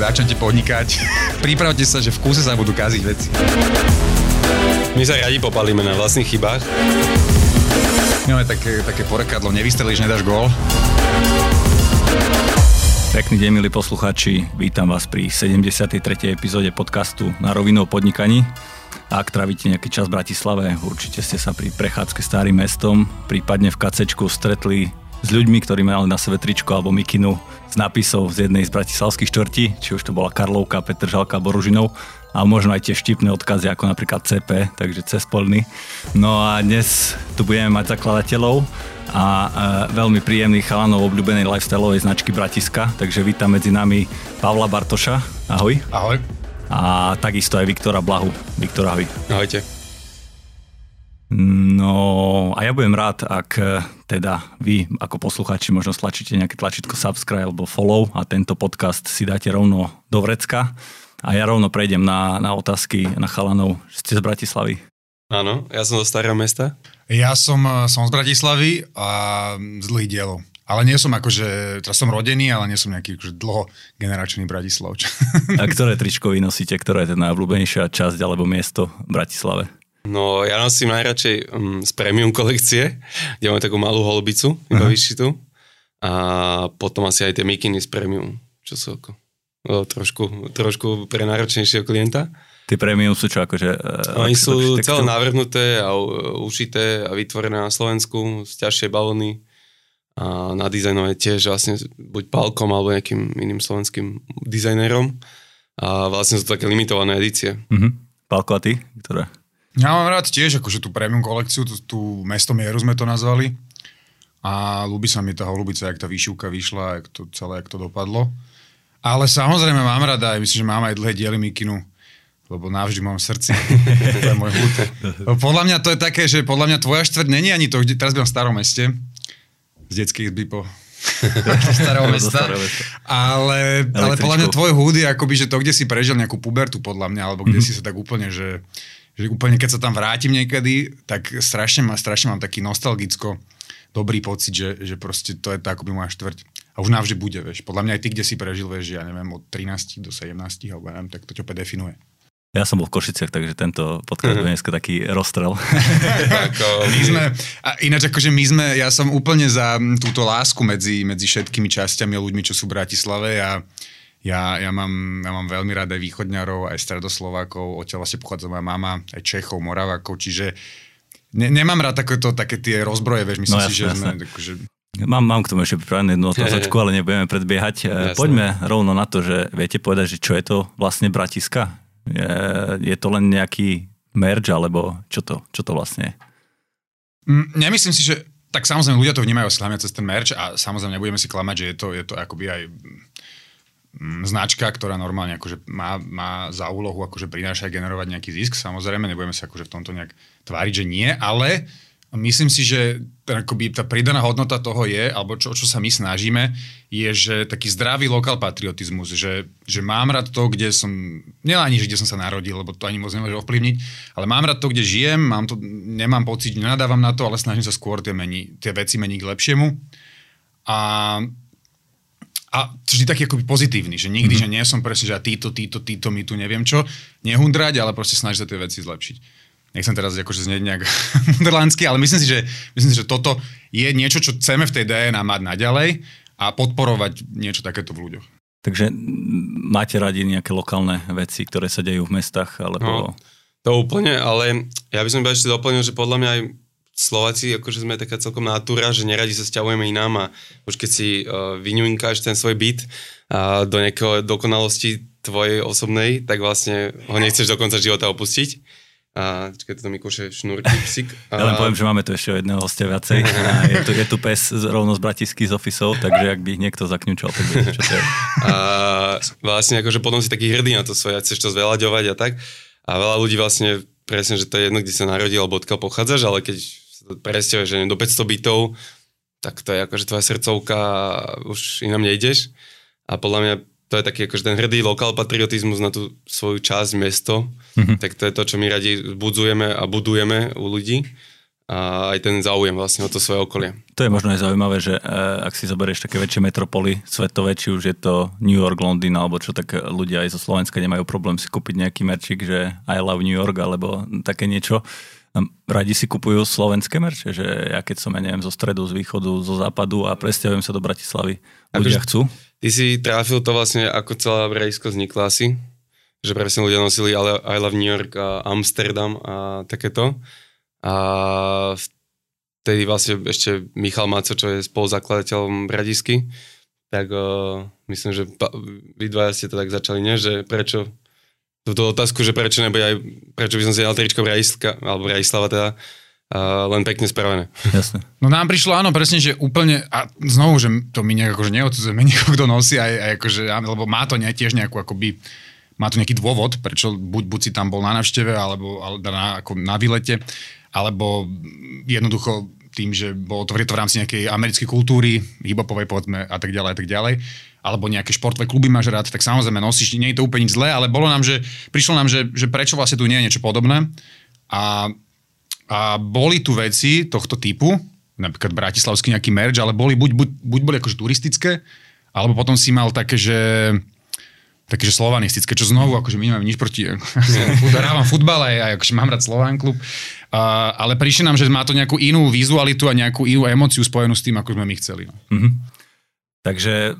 začnete podnikať, pripravte sa, že v kúse sa budú kaziť veci. My sa radi popalíme na vlastných chybách. Máme také, také porekadlo, nevystrelíš, nedáš gól. Pekný deň, milí poslucháči. Vítam vás pri 73. epizóde podcastu na rovinu o podnikaní. Ak trávite nejaký čas v Bratislave, určite ste sa pri prechádzke starým mestom, prípadne v kacečku stretli s ľuďmi, ktorí mali na sebe tričko alebo mikinu z nápisov z jednej z bratislavských štvrtí, či už to bola Karlovka, Petržalka, Boružinov a možno aj tie štipné odkazy ako napríklad CP, takže Cespolny. No a dnes tu budeme mať zakladateľov a e, veľmi príjemných chalanov obľúbenej lifestyleovej značky Bratiska, takže vítam medzi nami Pavla Bartoša. Ahoj. Ahoj. A takisto aj Viktora Blahu. Viktor, ahoj. Ahojte. No a ja budem rád, ak e, teda vy ako poslucháči možno stlačíte nejaké tlačítko subscribe alebo follow a tento podcast si dáte rovno do vrecka. A ja rovno prejdem na, na otázky na chalanov. Ste z Bratislavy? Áno, ja som zo starého mesta. Ja som, e, som z Bratislavy a z dlhých dielov. Ale nie som akože, teraz som rodený, ale nie som nejaký akože dlhogeneračný Bratislavč. A ktoré tričko vy nosíte? Ktoré je tá najobľúbenejšia časť alebo miesto v Bratislave? No ja nosím najradšej um, z premium kolekcie, kde máme takú malú holubicu, iba uh-huh. vyšitú. A potom asi aj tie mikiny z premium, čo sú ako o, trošku, trošku pre náročnejšieho klienta. Tie premium sú čo akože... Uh, Oni sú celé navrhnuté a ušité a vytvorené na Slovensku z ťažšej balóny a nadizajnové tiež vlastne buď Palkom alebo nejakým iným slovenským dizajnerom. A vlastne sú to také limitované edície. Uh-huh. Palko a ty? Ktoré? Ja mám rád tiež akože tú premium kolekciu, tú, tú mesto mieru sme to nazvali. A ľúbi sa mi tá holubica, jak tá výšivka vyšla, jak to celé, jak to dopadlo. Ale samozrejme mám rada, aj myslím, že mám aj dlhé diely Mikinu, lebo navždy mám srdci. to je môj hud. Podľa mňa to je také, že podľa mňa tvoja štvrť není ani to, teraz byłem v starom meste, z detských zby po starého mesta. Ale, ale podľa mňa tvoj hud je akoby, že to, kde si prežil nejakú pubertu, podľa mňa, alebo kde mm-hmm. si sa tak úplne, že že úplne keď sa tam vrátim niekedy, tak strašne, má, strašne mám taký nostalgicko dobrý pocit, že, že proste to je tá akoby moja štvrť. A už navždy bude, vieš. Podľa mňa aj ty, kde si prežil, vieš, ja neviem, od 13 do 17, alebo neviem, tak to čo definuje. Ja som bol v Košiciach, takže tento podcast je dneska taký rozstrel. my sme, a ináč akože my sme, ja som úplne za túto lásku medzi, medzi všetkými časťami a ľuďmi, čo sú v Bratislave a ja, ja, mám, ja mám veľmi rád aj východňarov, aj stredoslovákov, odtiaľ vlastne pochádza moja mama, aj Čechov, Moravákov, čiže ne, nemám rád takéto, také tie rozbroje, vieš, myslím no, si, že sme... Akože... Mám, mám k tomu ešte pripravenú jednu otázočku, ale nebudeme predbiehať. E, jasne. Poďme rovno na to, že viete povedať, že čo je to vlastne Bratiska? Je, je to len nejaký merge, alebo čo to, čo to vlastne je? Mm, nemyslím si, že tak samozrejme ľudia to vnímajú hlavne cez ten merch a samozrejme nebudeme si klamať, že je to, je to akoby aj značka, ktorá normálne akože má, má za úlohu akože prinášať generovať nejaký zisk. Samozrejme, nebudeme sa akože v tomto nejak tváriť, že nie, ale myslím si, že akoby tá pridaná hodnota toho je, alebo čo, čo sa my snažíme, je, že taký zdravý lokál patriotizmus, že, že mám rád to, kde som, nie ani, že kde som sa narodil, lebo to ani moc nemôže ovplyvniť, ale mám rád to, kde žijem, mám to, nemám pocit, nenadávam na to, ale snažím sa skôr tie, meni, tie veci meniť k lepšiemu. A a vždy taký akoby pozitívny, že nikdy, mm-hmm. že nie som presne, že a títo, títo, títo, my tu neviem čo, nehundrať, ale proste snažiť sa tie veci zlepšiť. Nechcem teraz akože znieť nejak moderlánsky, ale myslím si, že, myslím si, že toto je niečo, čo chceme v tej DNA mať naďalej a podporovať niečo takéto v ľuďoch. Takže máte radi nejaké lokálne veci, ktoré sa dejú v mestách? Alebo... No, to úplne, ale ja by som ešte doplnil, že podľa mňa aj Slováci, akože sme taká celkom natúra, že neradi sa sťahujeme inám a už keď si uh, vyňuňkáš ten svoj byt uh, do nejakého dokonalosti tvojej osobnej, tak vlastne ho nechceš do konca života opustiť. A čakaj, to mi kúše šnúrky, psík. Ja len poviem, že máme tu ešte jedného hostia viacej. A je, tu, je tu pes rovno z Bratisky z ofisov, takže ak by ich niekto zakňučal, tak viete, čo to je. A vlastne akože potom si taký hrdý na to svoje, chceš to zveľaďovať a tak. A veľa ľudí vlastne presne, že to je jedno, kde sa narodil alebo odkiaľ pochádzaš, ale keď presťahuješ že do 500 bytov, tak to je akože tvoja srdcovka už inám nejdeš. A podľa mňa to je taký akože ten hrdý lokál patriotizmus na tú svoju časť, mesto, mm-hmm. tak to je to, čo my radi budzujeme a budujeme u ľudí. A aj ten záujem vlastne o to svoje okolie. To je možno aj zaujímavé, že uh, ak si zoberieš také väčšie metropoly svetové, či už je to New York, Londýn alebo čo, tak ľudia aj zo Slovenska nemajú problém si kúpiť nejaký merčik, že I love New York alebo také niečo. Radi si kupujú slovenské merče, že ja keď som, ja neviem, zo stredu, z východu, zo západu a presťahujem sa do Bratislavy, ľudia chcú? Ty si trafil to vlastne, ako celá Brejsko vznikla asi, že presne ľudia nosili I love New York a Amsterdam a takéto. A vtedy vlastne ešte Michal Maco, čo je spoluzakladateľom Bradisky, tak uh, myslím, že pa, vy dvaja ste to tak začali, nie? Že prečo túto otázku, že prečo nebude aj, prečo by som si dal tričko Bradiska, alebo Bradislava teda, uh, len pekne spravené. Jasne. No nám prišlo áno, presne, že úplne, a znovu, že to my nejak akože neodsudzujeme nikoho, kto nosí, aj, aj akože, lebo má to ne, tiež nejakú akoby, má to nejaký dôvod, prečo buď, buď si tam bol na navšteve, alebo, alebo na, ako na výlete, alebo jednoducho tým, že bolo to, v rámci nejakej americkej kultúry, hiphopovej povedzme a tak ďalej a tak ďalej, alebo nejaké športové kluby máš rád, tak samozrejme nosíš, nie je to úplne nič zlé, ale bolo nám, že prišlo nám, že, že prečo vlastne tu nie je niečo podobné. A, a boli tu veci tohto typu, napríklad bratislavský nejaký merch, ale boli buď, buď, buď boli akože turistické, alebo potom si mal také, že takže slovanistické, čo znovu, akože my nemáme nič proti, hrávam futbal aj, aj akože mám rád Slován klub, uh, ale prišli nám, že má to nejakú inú vizualitu a nejakú inú emociu spojenú s tým, ako sme my chceli. No. Mm-hmm. Takže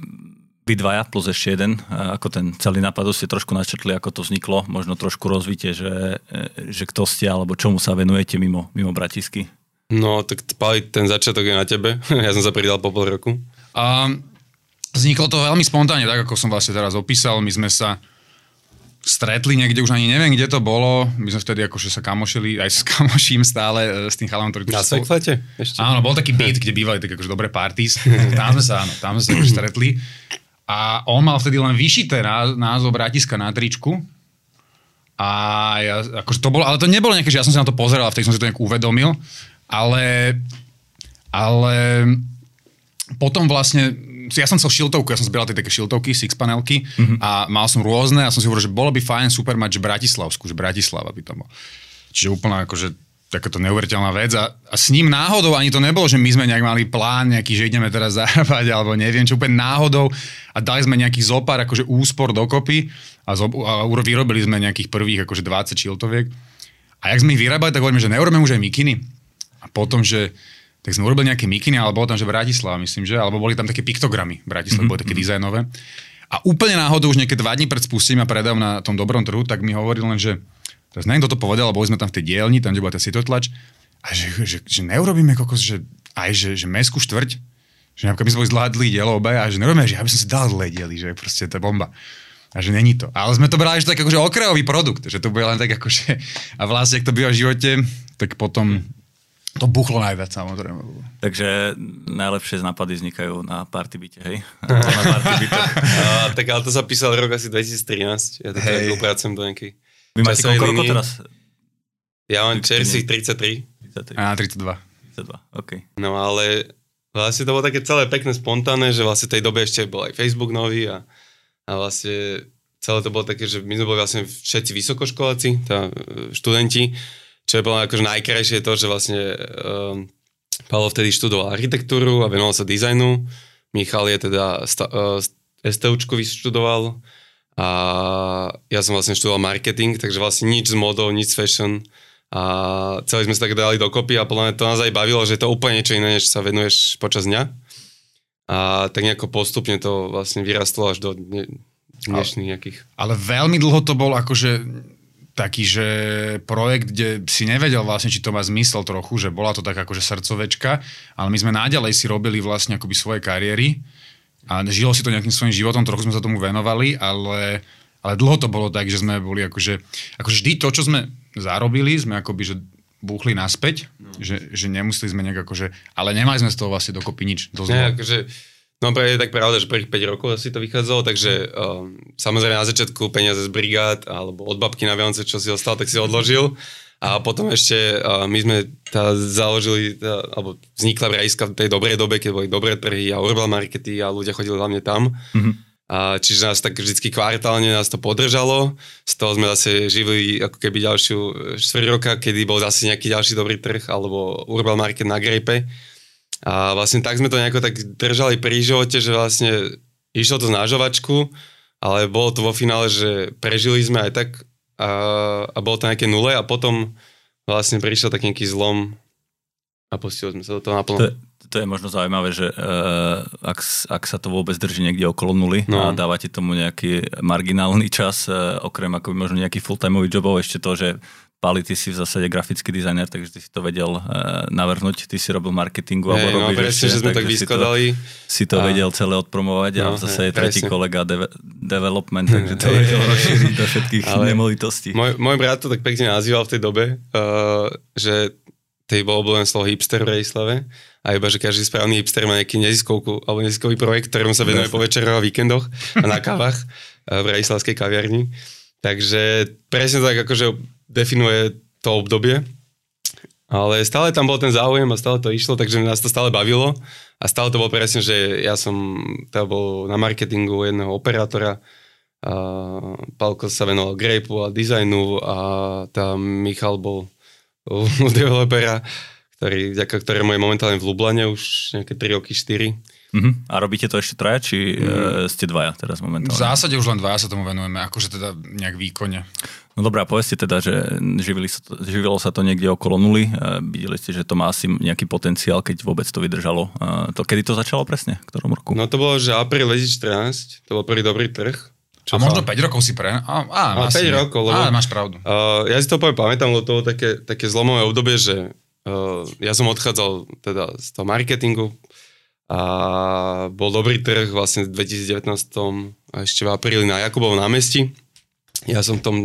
vy dvaja plus ešte jeden, ako ten celý nápad ste trošku načrtli, ako to vzniklo, možno trošku rozvite, že, že kto ste alebo čomu sa venujete mimo, mimo Bratisky. No, tak Pali, ten začiatok je na tebe. ja som sa pridal po pol roku. Um, Vzniklo to veľmi spontánne, tak ako som vlastne teraz opísal. My sme sa stretli niekde, už ani neviem, kde to bolo. My sme vtedy akože sa kamošili, aj s kamoším stále, e, s tým chalom, ktorý... Na Svekflete? Ešte. Áno, bol taký byt, kde bývali také akože dobré parties. Tam sme sa, áno, tam sme sa akože stretli. A on mal vtedy len vyšité názov Bratiska na tričku. A ja, akože to bolo, ale to nebolo nejaké, že ja som sa na to pozeral a vtedy som si to nejak uvedomil. Ale, ale potom vlastne ja som chcel šiltovku, ja som zbieral tie také šiltovky, six panelky mm-hmm. a mal som rôzne a som si hovoril, že bolo by fajn super mať Bratislavsku, že Bratislava by to bol. Čiže úplne akože takáto neuveriteľná vec a, a s ním náhodou ani to nebolo, že my sme nejak mali plán nejaký, že ideme teraz zarábať alebo neviem čo, úplne náhodou a dali sme nejaký zopár akože úspor dokopy a, zo, a vyrobili sme nejakých prvých akože 20 šiltoviek a jak sme ich vyrábali, tak hovoríme, že neurobíme už aj mikiny a potom, že tak sme urobili nejaké mikiny, ale bolo tam, že Bratislava, myslím, že, alebo boli tam také piktogramy. Bratislava mm-hmm. boli také dizajnové. A úplne náhodou už nejaké dva dní pred spustením a predavom na tom dobrom trhu, tak mi hovoril len, že teraz neviem, kto to povedal, lebo boli sme tam v tej dielni, tam, kde bola tá sitotlač, a že, že, že neurobíme kokos, že aj, že, že meskú štvrť, že napríklad by sme boli zládli dielobe a že nerobíme, že ja by som si dal zlé diely, že proste to je bomba. A že není to. Ale sme to brali, že tak akože okrajový produkt, že to bude len tak akože, a vlastne, ak to býva v živote, tak potom to buchlo najviac, samozrejme. Takže najlepšie z nápady vznikajú na party byte, hej? na party byte. a, tak ale to sa písal rok asi 2013. Ja to hey. pracujem do nejakej Vy máte koľko teraz? Ja mám čerstvých 33. 33. A 32. 32, OK. No ale vlastne to bolo také celé pekné, spontánne, že vlastne v tej dobe ešte bol aj Facebook nový a, a vlastne celé to bolo také, že my sme boli vlastne všetci vysokoškoláci, tá, e, študenti čo je bolo akože najkrajšie to, že vlastne um, Paolo vtedy študoval architektúru a venoval sa dizajnu. Michal je teda sta, uh, STUčku vyštudoval a ja som vlastne študoval marketing, takže vlastne nič z modou, nič z fashion a celý sme sa tak dali dokopy a podľa mňa to nás aj bavilo, že je to úplne niečo iné, než sa venuješ počas dňa. A tak nejako postupne to vlastne vyrastlo až do dnešných nejakých. Ale veľmi dlho to bol akože taký, že projekt, kde si nevedel vlastne, či to má zmysel trochu, že bola to tak akože srdcovečka, ale my sme naďalej si robili vlastne akoby svoje kariéry a žilo si to nejakým svojím životom, trochu sme sa tomu venovali, ale, ale dlho to bolo tak, že sme boli akože, akože vždy to, čo sme zarobili, sme akoby, že búchli naspäť, no. že, že nemuseli sme nejak akože, ale nemali sme z toho vlastne dokopy nič. Dosť Nie, akože, No je tak pravda, že prvých 5 rokov asi to vychádzalo, takže um, samozrejme na začiatku peniaze z brigád alebo od babky na Vianoce, čo si ostal, tak si odložil. A potom ešte uh, my sme tá, založili, tá, alebo vznikla Brajska v tej dobrej dobe, keď boli dobré trhy a urban markety a ľudia chodili hlavne tam. Mm-hmm. A čiže nás tak vždycky kvartálne nás to podržalo, z toho sme zase živili ako keby ďalšiu štvrť roka, kedy bol zase nejaký ďalší dobrý trh, alebo Urban Market na Grape. A vlastne tak sme to nejako tak držali pri živote, že vlastne išlo to z nážovačku, ale bolo to vo finále, že prežili sme aj tak a, a bolo to nejaké nule a potom vlastne prišiel taký nejaký zlom a pustili sme sa do toho naplno. To, to je možno zaujímavé, že uh, ak, ak sa to vôbec drží niekde okolo nuly no. a dávate tomu nejaký marginálny čas, uh, okrem ako možno nejaký full-timeový jobov, ešte to, že Pali, ty si v zásade grafický dizajner, takže ty si to vedel uh, navrhnúť, ty si robil marketingu. Hey, alebo no, presne, ešte, že sme tak vyskladali. Si to, si to a... vedel celé odpromovať no, a zase je tretí kolega de- development, takže to vedel rozšíriť do všetkých Ale nemovitostí. Môj, môj brat to tak pekne nazýval v tej dobe, uh, že tej bol obľúbené slovo hipster v Bratislave a iba, že každý správny hipster má nejaký neziskovku alebo neziskový projekt, ktorému sa venuje po večeroch a víkendoch a na kávach v Bratislavskej kaviarni. Takže presne tak akože definuje to obdobie. Ale stále tam bol ten záujem a stále to išlo, takže nás to stále bavilo. A stále to bolo presne, že ja som teda bol na marketingu jedného operátora, a Palko sa venoval grapeu a dizajnu a tam Michal bol u developera, ktorý, vďaka ktorému je momentálne v Lublane už nejaké 3 roky, 4 Uh-huh. A robíte to ešte traja, či uh, ste dvaja teraz momentálne? V zásade už len dvaja sa tomu venujeme, akože teda nejak výkonne. No dobrá, povedzte teda, že živili sa to, živilo sa to niekde okolo nuly. Uh, videli ste, že to má asi nejaký potenciál, keď vôbec to vydržalo. Uh, to, kedy to začalo presne? V ktorom roku? No to bolo, že apríl 2014, to bol prvý dobrý trh. Čo a možno 5 rokov si pre... Á, á, a 5 rokov, lebo... Á, máš pravdu. Uh, ja si to poviem, pamätám, lebo to bolo také, také zlomové obdobie, že uh, ja som odchádzal teda z toho marketingu, a bol dobrý trh vlastne v 2019 ešte v apríli na Jakubovom námestí. Ja som v tom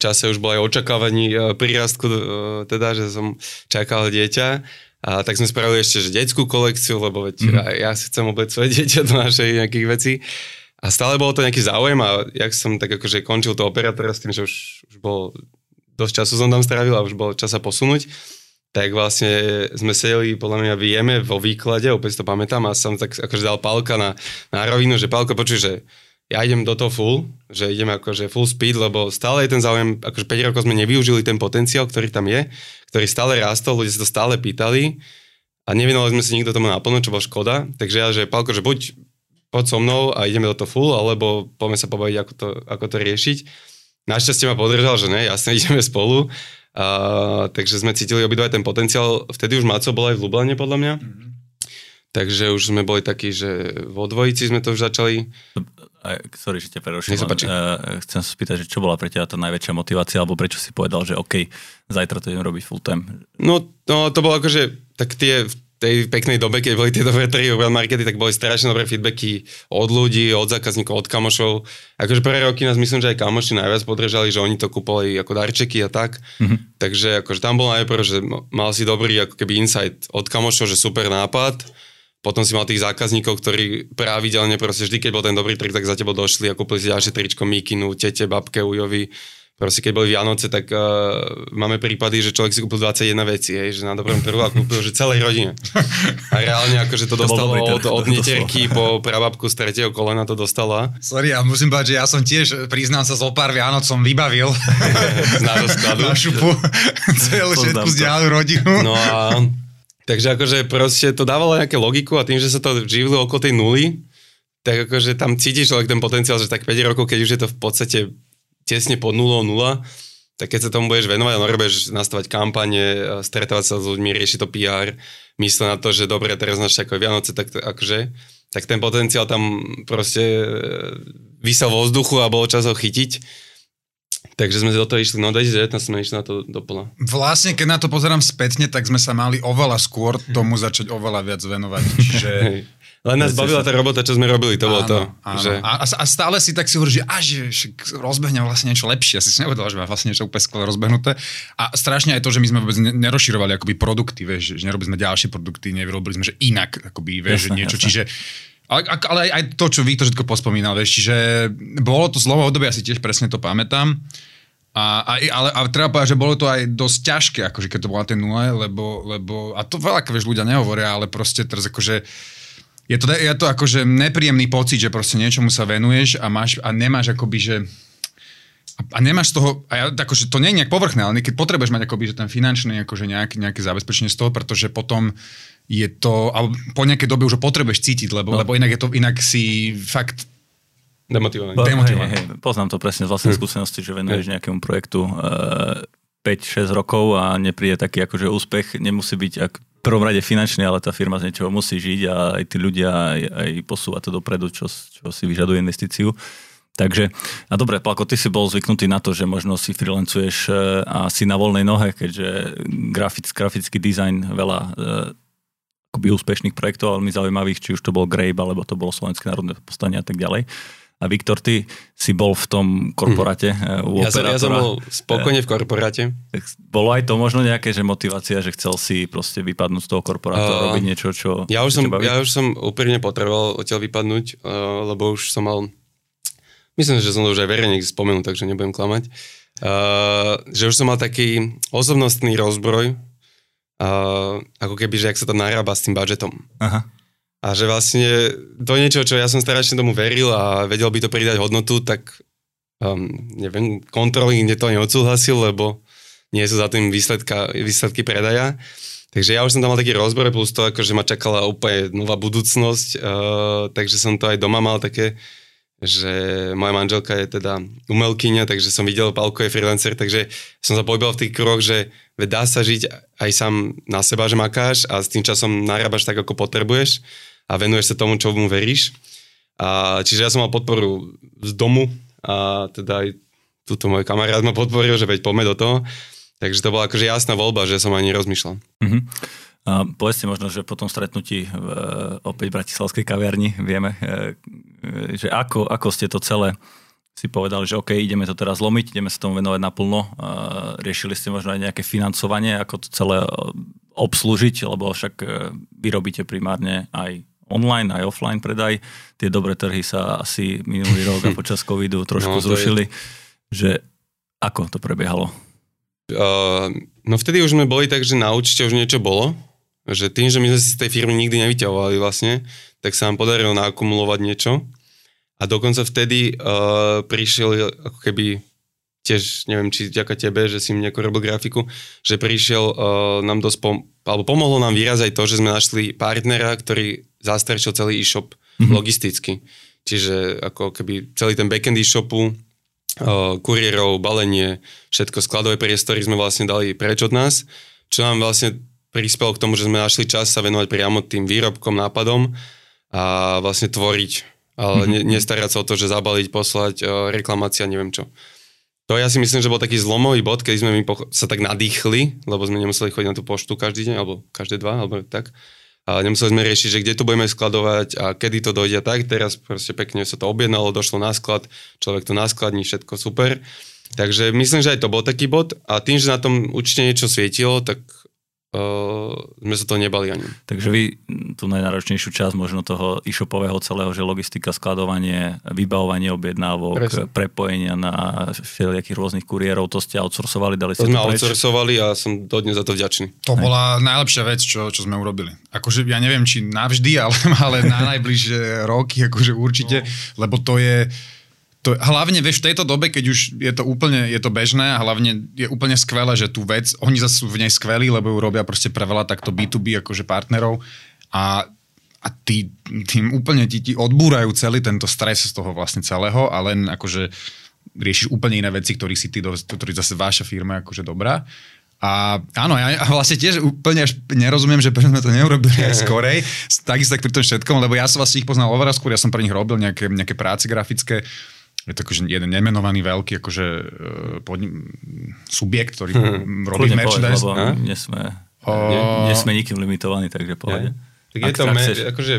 čase už bol aj očakávaní e, prírastku, e, teda, že som čakal dieťa. A tak sme spravili ešte že detskú kolekciu, lebo veď mm. ja, ja si chcem opäť svoje dieťa do našej nejakých vecí. A stále bolo to nejaký záujem a jak som tak akože končil to operátora s tým, že už, už bol dosť času som tam strávil a už bol čas sa posunúť, tak vlastne sme sedeli, podľa mňa vieme vo výklade, opäť to pamätám a som tak akože dal Pálka na, na rovinu, že Pálko počuj, že ja idem do toho full, že idem akože full speed, lebo stále je ten záujem, akože 5 rokov sme nevyužili ten potenciál, ktorý tam je, ktorý stále rástol, ľudia sa to stále pýtali a nevenovali sme si nikto tomu naplno, čo bola škoda, takže ja, že Pálko, že buď poď so mnou a ideme do toho full, alebo poďme sa pobaviť, ako to, ako to riešiť. Našťastie ma podržal, že ne, jasne ideme spolu a, takže sme cítili obidva ten potenciál. Vtedy už Maco bol aj v Lublane, podľa mňa. Mm-hmm. Takže už sme boli takí, že vo dvojici sme to už začali. Sorry, že ťa preruším. Uh, chcem sa spýtať, že čo bola pre teba tá najväčšia motivácia, alebo prečo si povedal, že OK, zajtra to idem robiť full time? No, no to bolo akože, tak tie, tej peknej dobe, keď boli tie dobré tri brand markety, tak boli strašne dobré feedbacky od ľudí, od zákazníkov, od kamošov. Akože prvé roky nás myslím, že aj kamoši najviac podržali, že oni to kupovali ako darčeky a tak. Mm-hmm. Takže akože tam bol najprv, že mal si dobrý ako keby insight od kamošov, že super nápad. Potom si mal tých zákazníkov, ktorí pravidelne proste vždy, keď bol ten dobrý trik, tak za tebou došli a kúpili si ďalšie tričko Mikinu, tete, babke, ujovi proste keď boli Vianoce, tak uh, máme prípady, že človek si kúpil 21 veci, hej, že na dobrom trhu a kúpil, že celej rodine. A reálne akože to, to dostalo od, od neterky po prababku z tretieho kolena to dostala. Sorry, ja musím povedať, že ja som tiež, priznám sa, zo pár Vianoc som vybavil z nášho skladu. Na šupu celú všetku zdiaľu rodinu. No a takže akože proste to dávalo nejaké logiku a tým, že sa to živilo okolo tej nuly, tak akože tam cítiš ten potenciál, že tak 5 rokov, keď už je to v podstate tesne pod 0 0, tak keď sa tomu budeš venovať a budeš nastavať kampane, stretávať sa s ľuďmi, riešiť to PR, mysle na to, že dobre, teraz náš ako Vianoce, tak akože, tak ten potenciál tam proste e, vysel vo vzduchu a bolo čas ho chytiť. Takže sme do toho išli, no 2019 sme išli na to doplna. Vlastne, keď na to pozerám spätne, tak sme sa mali oveľa skôr tomu začať oveľa viac venovať. Čiže len nás bavila tá robota, čo sme robili, to áno, bolo to. Áno. Že... A, a, stále si tak si hovorí, že, a, že, že rozbehnem vlastne niečo lepšie. Ja si nevedel, že má vlastne niečo úplne skvelé rozbehnuté. A strašne aj to, že my sme vôbec nerozširovali akoby produkty, vieš, že nerobili sme ďalšie produkty, nevyrobili sme, že inak, akoby, vieš, jasne, niečo. Jasne. Čiže ale, ale aj to, čo vy to všetko pospomínal, vieš, čiže bolo to zlomo obdobie, ja si tiež presne to pamätám. A, a, ale, ale treba povedať, že bolo to aj dosť ťažké, akože keď to bola ten nule, lebo, lebo a to veľa, vieš, ľudia nehovoria, ale proste teraz akože je to, je to akože nepríjemný pocit, že proste niečomu sa venuješ a, máš, a nemáš akoby, že a nemáš z toho, a ja, akože to nie je nejak povrchné, ale keď potrebuješ mať akoby, že ten finančný akože nejak, nejaké zabezpečenie z toho, pretože potom je to, alebo po nejakej dobe už ho potrebuješ cítiť, lebo, no. lebo inak, je to, inak si fakt Demotivovaný. Demotivovaný. Hej, hej, poznám to presne z vlastnej hm. skúsenosti, že venuješ nejakému projektu uh, eh, 5-6 rokov a nepríde taký akože úspech, nemusí byť ak, v prvom rade finančný, ale tá firma z niečoho musí žiť a aj tí ľudia aj, aj posúva to dopredu, čo, čo si vyžaduje investíciu. Takže, a dobre, Palko, ty si bol zvyknutý na to, že možno si freelancuješ eh, a si na voľnej nohe, keďže grafic, grafický dizajn veľa uh, akoby úspešných projektov, veľmi zaujímavých, či už to bol Grape, alebo to bolo Slovenské národné postanie a tak ďalej. A Viktor, ty si bol v tom korporáte mm. u ja som, ja som bol spokojne v korporáte. Tak bolo aj to možno nejaké, že motivácia, že chcel si proste vypadnúť z toho korporátu uh, a robiť niečo, čo... Ja už, som, ja už som úplne potreboval odtiaľ vypadnúť, uh, lebo už som mal... Myslím, že som to už aj verejne spomenul, takže nebudem klamať. Uh, že už som mal taký osobnostný rozbroj, uh, ako keby, že ak sa to narába s tým budžetom. Aha. A že vlastne to niečo, čo ja som strašne tomu veril a vedel by to pridať hodnotu, tak um, neviem, kontroly to neodsúhlasil, lebo nie sú za tým výsledka, výsledky predaja. Takže ja už som tam mal taký rozbor, plus to, akože ma čakala úplne nová budúcnosť, uh, takže som to aj doma mal také, že moja manželka je teda umelkyňa, takže som videl, Palko je freelancer, takže som sa pohybil v tých kruhoch, že dá sa žiť aj sám na seba, že makáš a s tým časom narábaš tak, ako potrebuješ a venuješ sa tomu, čo mu veríš. A, čiže ja som mal podporu z domu a teda aj túto môj kamarát ma podporil, že veď poďme do toho. Takže to bola akože jasná voľba, že som ani rozmýšľal. Uh-huh. A povedzte možno, že po tom stretnutí v, opäť v Bratislavskej kaviarni vieme, e, že ako, ako ste to celé si povedali, že OK, ideme to teraz zlomiť, ideme sa tomu venovať naplno. Riešili ste možno aj nejaké financovanie, ako to celé e, obslúžiť, lebo však e, vy robíte primárne aj online, aj offline predaj. Tie dobré trhy sa asi minulý rok a počas covidu trošku no, zrušili. Je... Že ako to prebiehalo? Uh, no vtedy už sme boli tak, že na účte už niečo bolo že tým, že my sme si z tej firmy nikdy nevyťahovali vlastne, tak sa nám podarilo naakumulovať niečo. A dokonca vtedy uh, prišiel ako keby tiež, neviem, či ďaká tebe, že si mi nejako robil grafiku, že prišiel uh, nám dosť, pom- alebo pomohlo nám výraz aj to, že sme našli partnera, ktorý zastrešil celý e-shop mm-hmm. logisticky. Čiže ako keby celý ten backend e-shopu, uh, kuriérov, balenie, všetko skladové priestory sme vlastne dali preč od nás, čo nám vlastne prispel k tomu, že sme našli čas sa venovať priamo tým výrobkom, nápadom a vlastne tvoriť, ale mm-hmm. nestarať sa o to, že zabaliť, poslať, e, reklamácia, neviem čo. To ja si myslím, že bol taký zlomový bod, keď sme my sa tak nadýchli, lebo sme nemuseli chodiť na tú poštu každý deň, alebo každé dva, alebo tak. A nemuseli sme riešiť, že kde to budeme skladovať a kedy to dojde tak. Teraz proste pekne sa to objednalo, došlo na sklad, človek to naskladní, všetko super. Takže myslím, že aj to bol taký bod a tým, že na tom určite niečo svietilo, tak uh, sme sa to nebali ani. Takže vy tú najnáročnejšiu časť možno toho e-shopového celého, že logistika, skladovanie, vybavovanie objednávok, Presne. prepojenia na všelijakých rôznych kuriérov, to ste outsourcovali, dali ste to, to sme preč? outsourcovali a som dodnes za to vďačný. To Aj. bola najlepšia vec, čo, čo sme urobili. Akože ja neviem, či navždy, ale, ale na najbližšie roky, akože určite, no. lebo to je to, hlavne vieš, v tejto dobe, keď už je to úplne, je to bežné a hlavne je úplne skvelé, že tú vec, oni zase sú v nej skvelí, lebo ju robia proste pre veľa takto B2B akože partnerov a, a tí, tým úplne ti, ti odbúrajú celý tento stres z toho vlastne celého a len akože riešiš úplne iné veci, ktorých si ty, ktorý zase vaša firma je akože dobrá. A áno, ja vlastne tiež úplne až nerozumiem, že prečo sme to neurobili aj skorej, takisto tak pri tom všetkom, lebo ja som vlastne ich poznal oveľa skôr, ja som pre nich robil nejaké, nejaké práce grafické, je to akože jeden nemenovaný veľký akože e, podni- subjekt, ktorý hmm. robí Kľudne merchandise. Povedz, lebo nie sme, o... nie, nie sme nikým limitovaní, takže pohode. Tak je to, me, akože,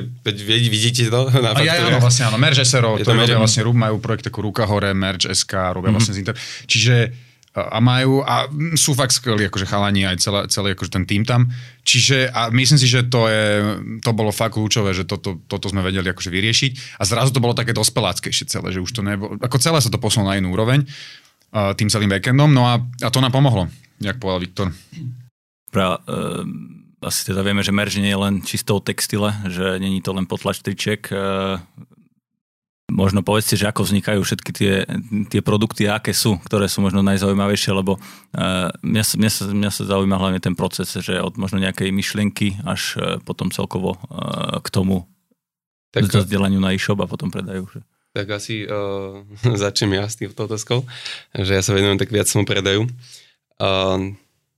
vidíte to na A ja, áno, vlastne áno, Merge SRO, to, to robia vlastne, majú projekt ako Ruka hore, Merge SK, robia mm-hmm. vlastne z Inter. Čiže a majú, a sú fakt skvelí akože chalani aj celé, celý akože ten tým tam. Čiže a myslím si, že to, je, to bolo fakt kľúčové, že toto, toto sme vedeli akože vyriešiť a zrazu to bolo také dospeláckejšie celé, že už to nebolo, ako celé sa to posunulo na inú úroveň tým celým backendom, no a, a to nám pomohlo, jak povedal Viktor. Pra, uh, asi teda vieme, že merž nie je len čistou textile, že není to len potlač triček. Možno povedzte, že ako vznikajú všetky tie, tie produkty a aké sú, ktoré sú možno najzaujímavejšie, lebo uh, mňa, sa, mňa, sa, mňa sa zaujíma hlavne ten proces, že od možno nejakej myšlienky až uh, potom celkovo uh, k tomu tak, zazdelaniu na e-shop a potom predajú. Že? Tak asi uh, začnem ja s týmto otázkou, že ja sa venujem tak viac tomu predajú. Uh,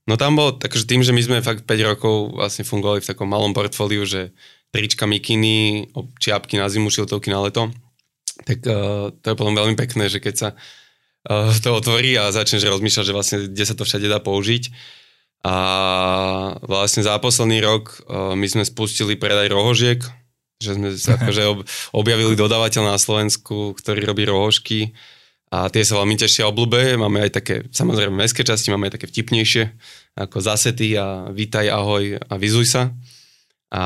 No tam bolo takže tým, že my sme fakt 5 rokov vlastne fungovali v takom malom portfóliu, že trička, mikiny, čiapky na zimu, šiltovky na leto, tak uh, to je potom veľmi pekné, že keď sa uh, to otvorí a začneš rozmýšľať, že vlastne kde sa to všade dá použiť. A vlastne za posledný rok uh, my sme spustili predaj rohožiek, že sme sa akože ob, objavili dodávateľ na Slovensku, ktorý robí rohožky a tie sa veľmi tešia obľúbe. Máme aj také, samozrejme, mestské časti, máme aj také vtipnejšie, ako Zasety a Vítaj, ahoj a Vyzuj sa. A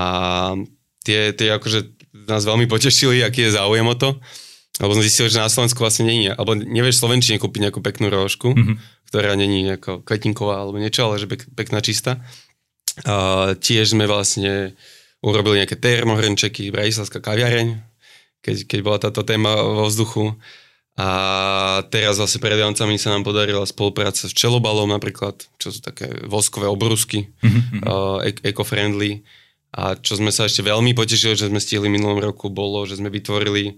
tie, tie akože nás veľmi potešili, aký je záujem o to. Lebo sme zistili, že na Slovensku vlastne není, alebo nevieš Slovenčine kúpiť nejakú peknú rožku, mm-hmm. ktorá není ako kvetinková alebo niečo, ale že pek, pekná čistá. A tiež sme vlastne urobili nejaké termohrnčeky, Bratislavská kaviareň, keď, keď bola táto téma vo vzduchu. A teraz vlastne pred Vianocami sa nám podarila spolupráca s Čelobalom napríklad, čo sú také voskové obrusky, mm-hmm. uh, eco-friendly. A čo sme sa ešte veľmi potešili, že sme stihli minulom roku, bolo, že sme vytvorili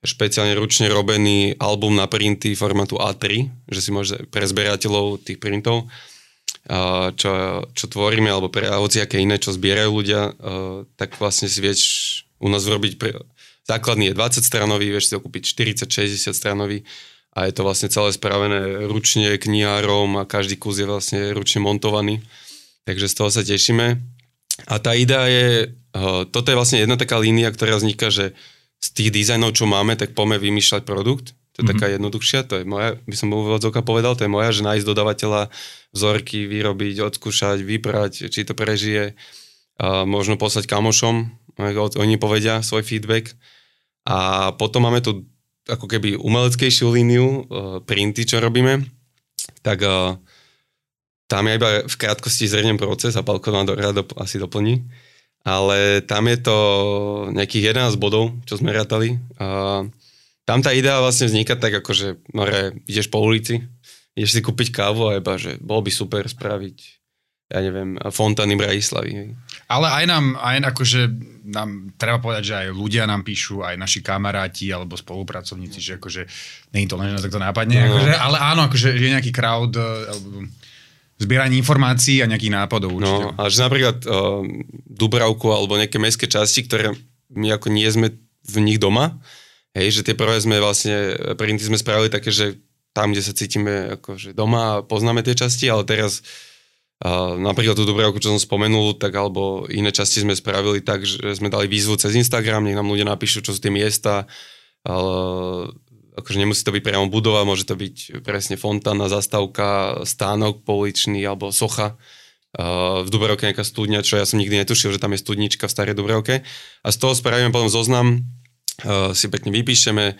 špeciálne ručne robený album na printy formátu A3, že si môže pre zberateľov tých printov, čo, čo tvoríme, alebo pre hociaké iné, čo zbierajú ľudia, tak vlastne si vieš u nás urobiť pre, Základný je 20 stranový, vieš si ho kúpiť 40-60 stranový a je to vlastne celé spravené ručne knihárom a každý kus je vlastne ručne montovaný. Takže z toho sa tešíme. A tá idea je, eh, toto je vlastne jedna taká línia, ktorá vzniká, že z tých dizajnov, čo máme, tak poďme vymýšľať produkt. To je mm-hmm. taká jednoduchšia, to je moja, by som úvodzovka povedal, to je moja, že nájsť dodavateľa, vzorky vyrobiť, odskúšať, vybrať, či to prežije, a možno poslať kamošom, oni povedia svoj feedback a potom máme tu ako keby umeleckejšiu líniu, uh, printy, čo robíme, tak uh, tam ja iba v krátkosti zrejnem proces a Palko vám do, rád asi doplní, ale tam je to nejakých 11 bodov, čo sme rátali. Uh, tam tá idea vlastne vzniká tak, ako že more, ideš po ulici, ideš si kúpiť kávu a iba, že bolo by super spraviť ja neviem, fontány Bratislavy. Ale aj nám, aj akože nám, treba povedať, že aj ľudia nám píšu, aj naši kamaráti alebo spolupracovníci, že akože, nie je to len, že nás takto nápadne, no. akože, ale áno, akože je nejaký crowd, eh, alebo zbieranie informácií a nejakých nápadov no, určite. No, a že napríklad uh, Dubravku alebo nejaké mestské časti, ktoré my ako nie sme v nich doma, hej, že tie prvé sme vlastne, printy sme spravili také, že tam, kde sa cítime akože doma a poznáme tie časti, ale teraz a napríklad tú Dubravku, čo som spomenul, tak alebo iné časti sme spravili tak, že sme dali výzvu cez Instagram, nech nám ľudia napíšu, čo sú tie miesta, ale akože nemusí to byť priamo budova, môže to byť presne fontána, zastávka, stánok pouličný alebo socha. v Dubravke nejaká studňa, čo ja som nikdy netušil, že tam je studnička v starej Dubravke. A z toho spravíme potom zoznam, si pekne vypíšeme,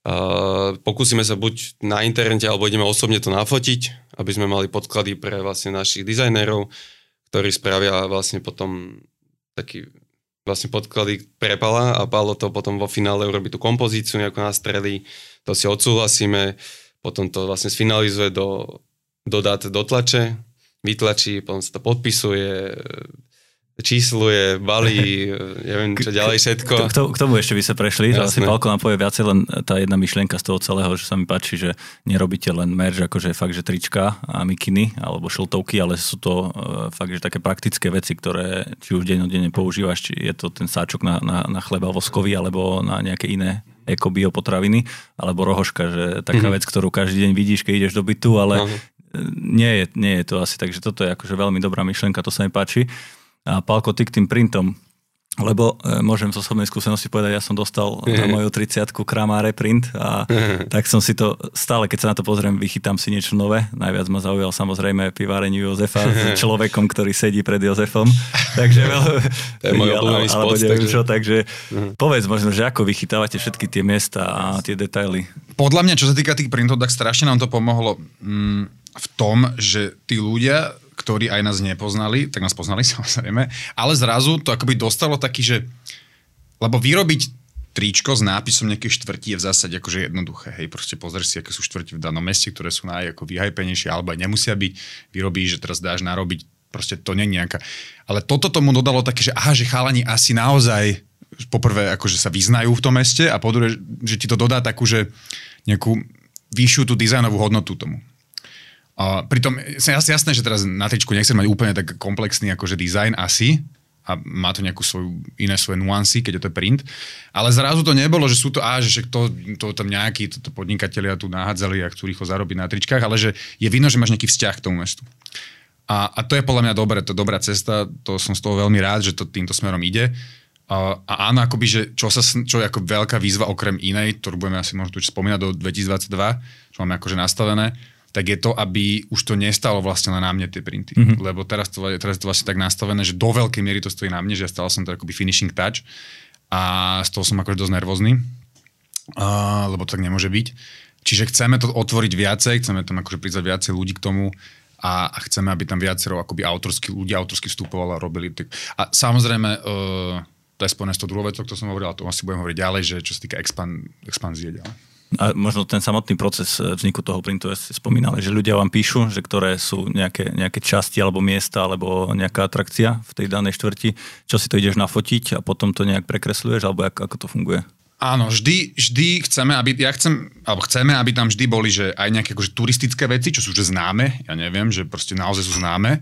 Uh, pokúsime sa buď na internete, alebo ideme osobne to nafotiť, aby sme mali podklady pre vlastne našich dizajnérov, ktorí spravia vlastne potom taký vlastne podklady pre a Palo to potom vo finále urobí tú kompozíciu nejako nastrelí, to si odsúhlasíme, potom to vlastne sfinalizuje do, do dát do tlače, vytlačí, potom sa to podpisuje, čísluje, balí, neviem čo ďalej všetko. K, k tomu ešte by sa prešli, že asi Palko nám povie viacej len tá jedna myšlienka z toho celého, že sa mi páči, že nerobíte len merch, akože fakt, že trička a mikiny alebo šiltovky, ale sú to uh, fakt, že také praktické veci, ktoré či už dennodenne používaš, či je to ten sáčok na, na, na chleba voskový alebo na nejaké iné eko biopotraviny, alebo rohoška, že taká mm-hmm. vec, ktorú každý deň vidíš, keď ideš do bytu, ale uh-huh. nie, je, nie je to asi, takže toto je akože veľmi dobrá myšlienka, to sa mi páči. A Palko, ty k tým printom, lebo e, môžem z osobnej skúsenosti povedať, ja som dostal na moju 30 kramáre print a tak som si to stále, keď sa na to pozriem, vychytám si niečo nové. Najviac ma zaujal samozrejme pivárenie Jozefa s človekom, ktorý sedí pred Jozefom. Takže veľ... to je môj obľúbený spot, takže... Čo, takže povedz možno, že ako vychytávate všetky tie miesta a tie detaily. Podľa mňa, čo sa týka tých printov, tak strašne nám to pomohlo mm, v tom, že tí ľudia, ktorí aj nás nepoznali, tak nás poznali samozrejme, ale zrazu to akoby dostalo taký, že lebo vyrobiť tričko s nápisom nejakej štvrti je v zásade akože jednoduché. Hej, proste pozrieš si, aké sú štvrti v danom meste, ktoré sú naj ako vyhajpenejšie, alebo aj nemusia byť. Vyrobíš, že teraz dáš narobiť, proste to nie je nejaká. Ale toto tomu dodalo také, že aha, že chalani asi naozaj poprvé akože sa vyznajú v tom meste a po že ti to dodá takú, že nejakú vyššiu tú dizajnovú hodnotu tomu. A pritom, jasné, že teraz na tričku nechcem mať úplne tak komplexný akože dizajn asi, a má to nejakú svoju, iné svoje nuancy, keď je to print. Ale zrazu to nebolo, že sú to, á, že to, to tam nejakí podnikatelia tu nahádzali a chcú rýchlo zarobiť na tričkách, ale že je vidno, že máš nejaký vzťah k tomu mestu. A, a to je podľa mňa dobré, to dobrá cesta, to som z toho veľmi rád, že to týmto smerom ide. A, a áno, akoby, že čo, sa, čo je ako veľká výzva okrem inej, ktorú budeme asi možno tu spomínať do 2022, čo máme akože nastavené, tak je to, aby už to nestalo vlastne len na mne tie printy. Mm-hmm. Lebo teraz to, teraz to vlastne tak nastavené, že do veľkej miery to stojí na mne, že ja stále som to akoby finishing touch a z toho som akože dosť nervózny, uh, lebo to tak nemôže byť. Čiže chceme to otvoriť viacej, chceme tam akože prizvať viacej ľudí k tomu a, a chceme, aby tam viacero akoby autorskí ľudia autorsky vstupovali a robili. A samozrejme, uh, to je spojené s tou druhou vecou, to som hovoril, a to asi budem hovoriť ďalej, že čo sa týka expan, expanzie ďalej. A možno ten samotný proces eh, vzniku toho printu, ja ste spomínali, že ľudia vám píšu, že ktoré sú nejaké, nejaké časti alebo miesta alebo nejaká atrakcia v tej danej štvrti, čo si to ideš nafotiť a potom to nejak prekresľuješ, alebo ako, ako to funguje? Áno, vždy, vždy chceme, aby, ja chcem, alebo chceme, aby tam vždy boli, že aj nejaké akože turistické veci, čo sú už známe, ja neviem, že proste naozaj sú známe,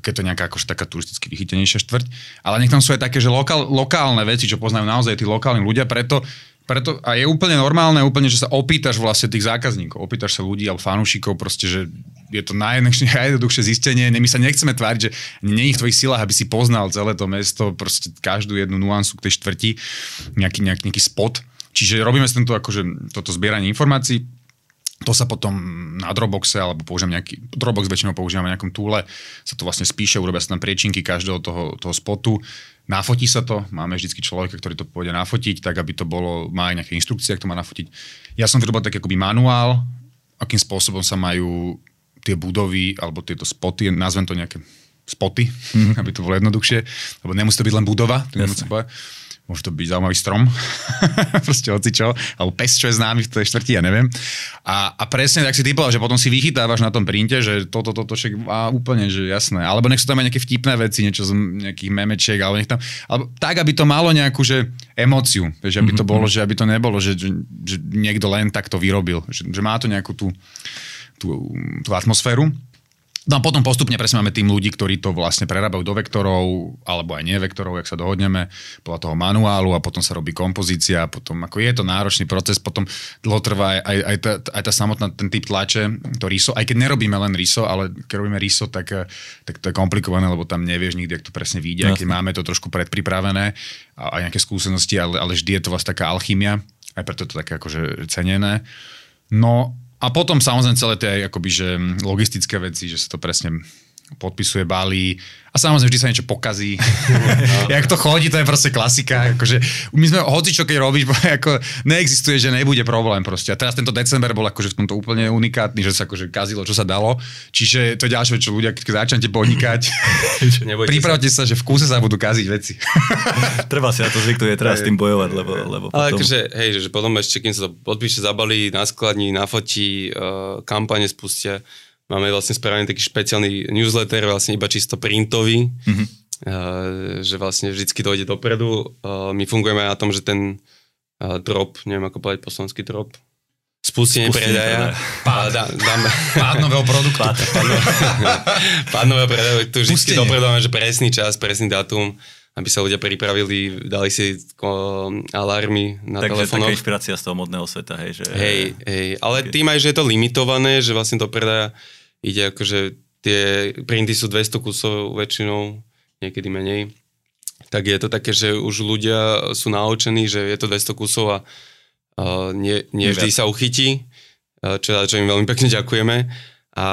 keď to nejaká akože taká turisticky vychytenejšia štvrť, ale nech tam sú aj také, že lokál, lokálne veci, čo poznajú naozaj tí lokálni ľudia, preto preto, a je úplne normálne, úplne, že sa opýtaš vlastne tých zákazníkov, opýtaš sa ľudí alebo fanúšikov, proste, že je to najjednoduchšie zistenie. My sa nechceme tváriť, že nie je v tvojich silách, aby si poznal celé to mesto, proste každú jednu nuansu k tej štvrti, nejaký, nejaký, nejaký spot. Čiže robíme tento, akože, toto zbieranie informácií, to sa potom na Dropboxe, alebo použijem nejaký, Dropbox väčšinou používame na nejakom túle, sa to vlastne spíše, urobia sa tam priečinky každého toho, toho spotu, nafotí sa to, máme vždycky človeka, ktorý to pôjde nafotiť, tak aby to bolo, má aj nejaké inštrukcie, ako to má nafotiť. Ja som vyrobil taký akoby manuál, akým spôsobom sa majú tie budovy alebo tieto spoty, nazvem to nejaké spoty, mm-hmm. aby to bolo jednoduchšie, lebo nemusí to byť len budova, môže to byť zaujímavý strom, proste čo, alebo pes, čo je známy v tej štvrti, ja neviem. A, a presne tak si typoval, že potom si vychytávaš na tom printe, že toto, toto, však a úplne, že jasné. Alebo nech sú tam aj nejaké vtipné veci, niečo z nejakých memečiek, alebo nech tam, alebo tak, aby to malo nejakú, že emóciu, že aby to mhm, bolo, mhm. že aby to nebolo, že, že, že niekto len takto vyrobil, že, že má to nejakú tú, tú, tú atmosféru. No a potom postupne presne máme tým ľudí, ktorí to vlastne prerábajú do vektorov, alebo aj nie vektorov, jak sa dohodneme, podľa toho manuálu a potom sa robí kompozícia a potom ako je to náročný proces, potom dlho trvá aj, aj, aj, tá, aj tá samotná ten typ tlače, to riso, aj keď nerobíme len riso, ale keď robíme riso, tak, tak to je komplikované, lebo tam nevieš nikdy, ak to presne vyjde, keď máme to trošku predpripravené a aj nejaké skúsenosti, ale, ale vždy je to vlastne taká alchymia, aj preto je to také akože cenené. No a potom samozrejme celé tie akoby, že logistické veci, že sa to presne podpisuje balí a samozrejme vždy sa niečo pokazí. no. Jak to chodí, to je proste klasika. Akože, my sme, hoci čo keď robíš, ako neexistuje, že nebude problém proste. A teraz tento december bol akože v tomto úplne unikátny, že sa akože kazilo, čo sa dalo. Čiže to je ďalšie, čo ľudia, keď začnete podnikať, pripravte sa. sa, že v kúse sa budú kaziť veci. treba si na to zvyknúť, treba s tým bojovať, lebo, lebo potom... Ale akože, hej, že potom ešte, kým sa to podpíše, zabalí, naskladní, nafotí, uh, kampane spustia, Máme vlastne spravený taký špeciálny newsletter, vlastne iba čisto printový, mm-hmm. že vlastne vždycky dojde dopredu. Uh, my fungujeme na tom, že ten uh, drop, neviem ako povedať po slovensky drop, spustenie, predaja. Pád, dá, dáme, pád nového produktu. Pád, pád, pád nového predaja, tu vždy dopredu máme, že presný čas, presný dátum, aby sa ľudia pripravili, dali si alarmy na Takže telefónoch. Takže inšpirácia z toho modného sveta, hej. Že... Hej, hej, ale tým aj, že je to limitované, že vlastne to predaja ide akože tie printy sú 200 kusov väčšinou, niekedy menej, tak je to také, že už ľudia sú naučení, že je to 200 kusov a uh, nie, nie vždy sa uchytí, čo, čo im veľmi pekne ďakujeme. A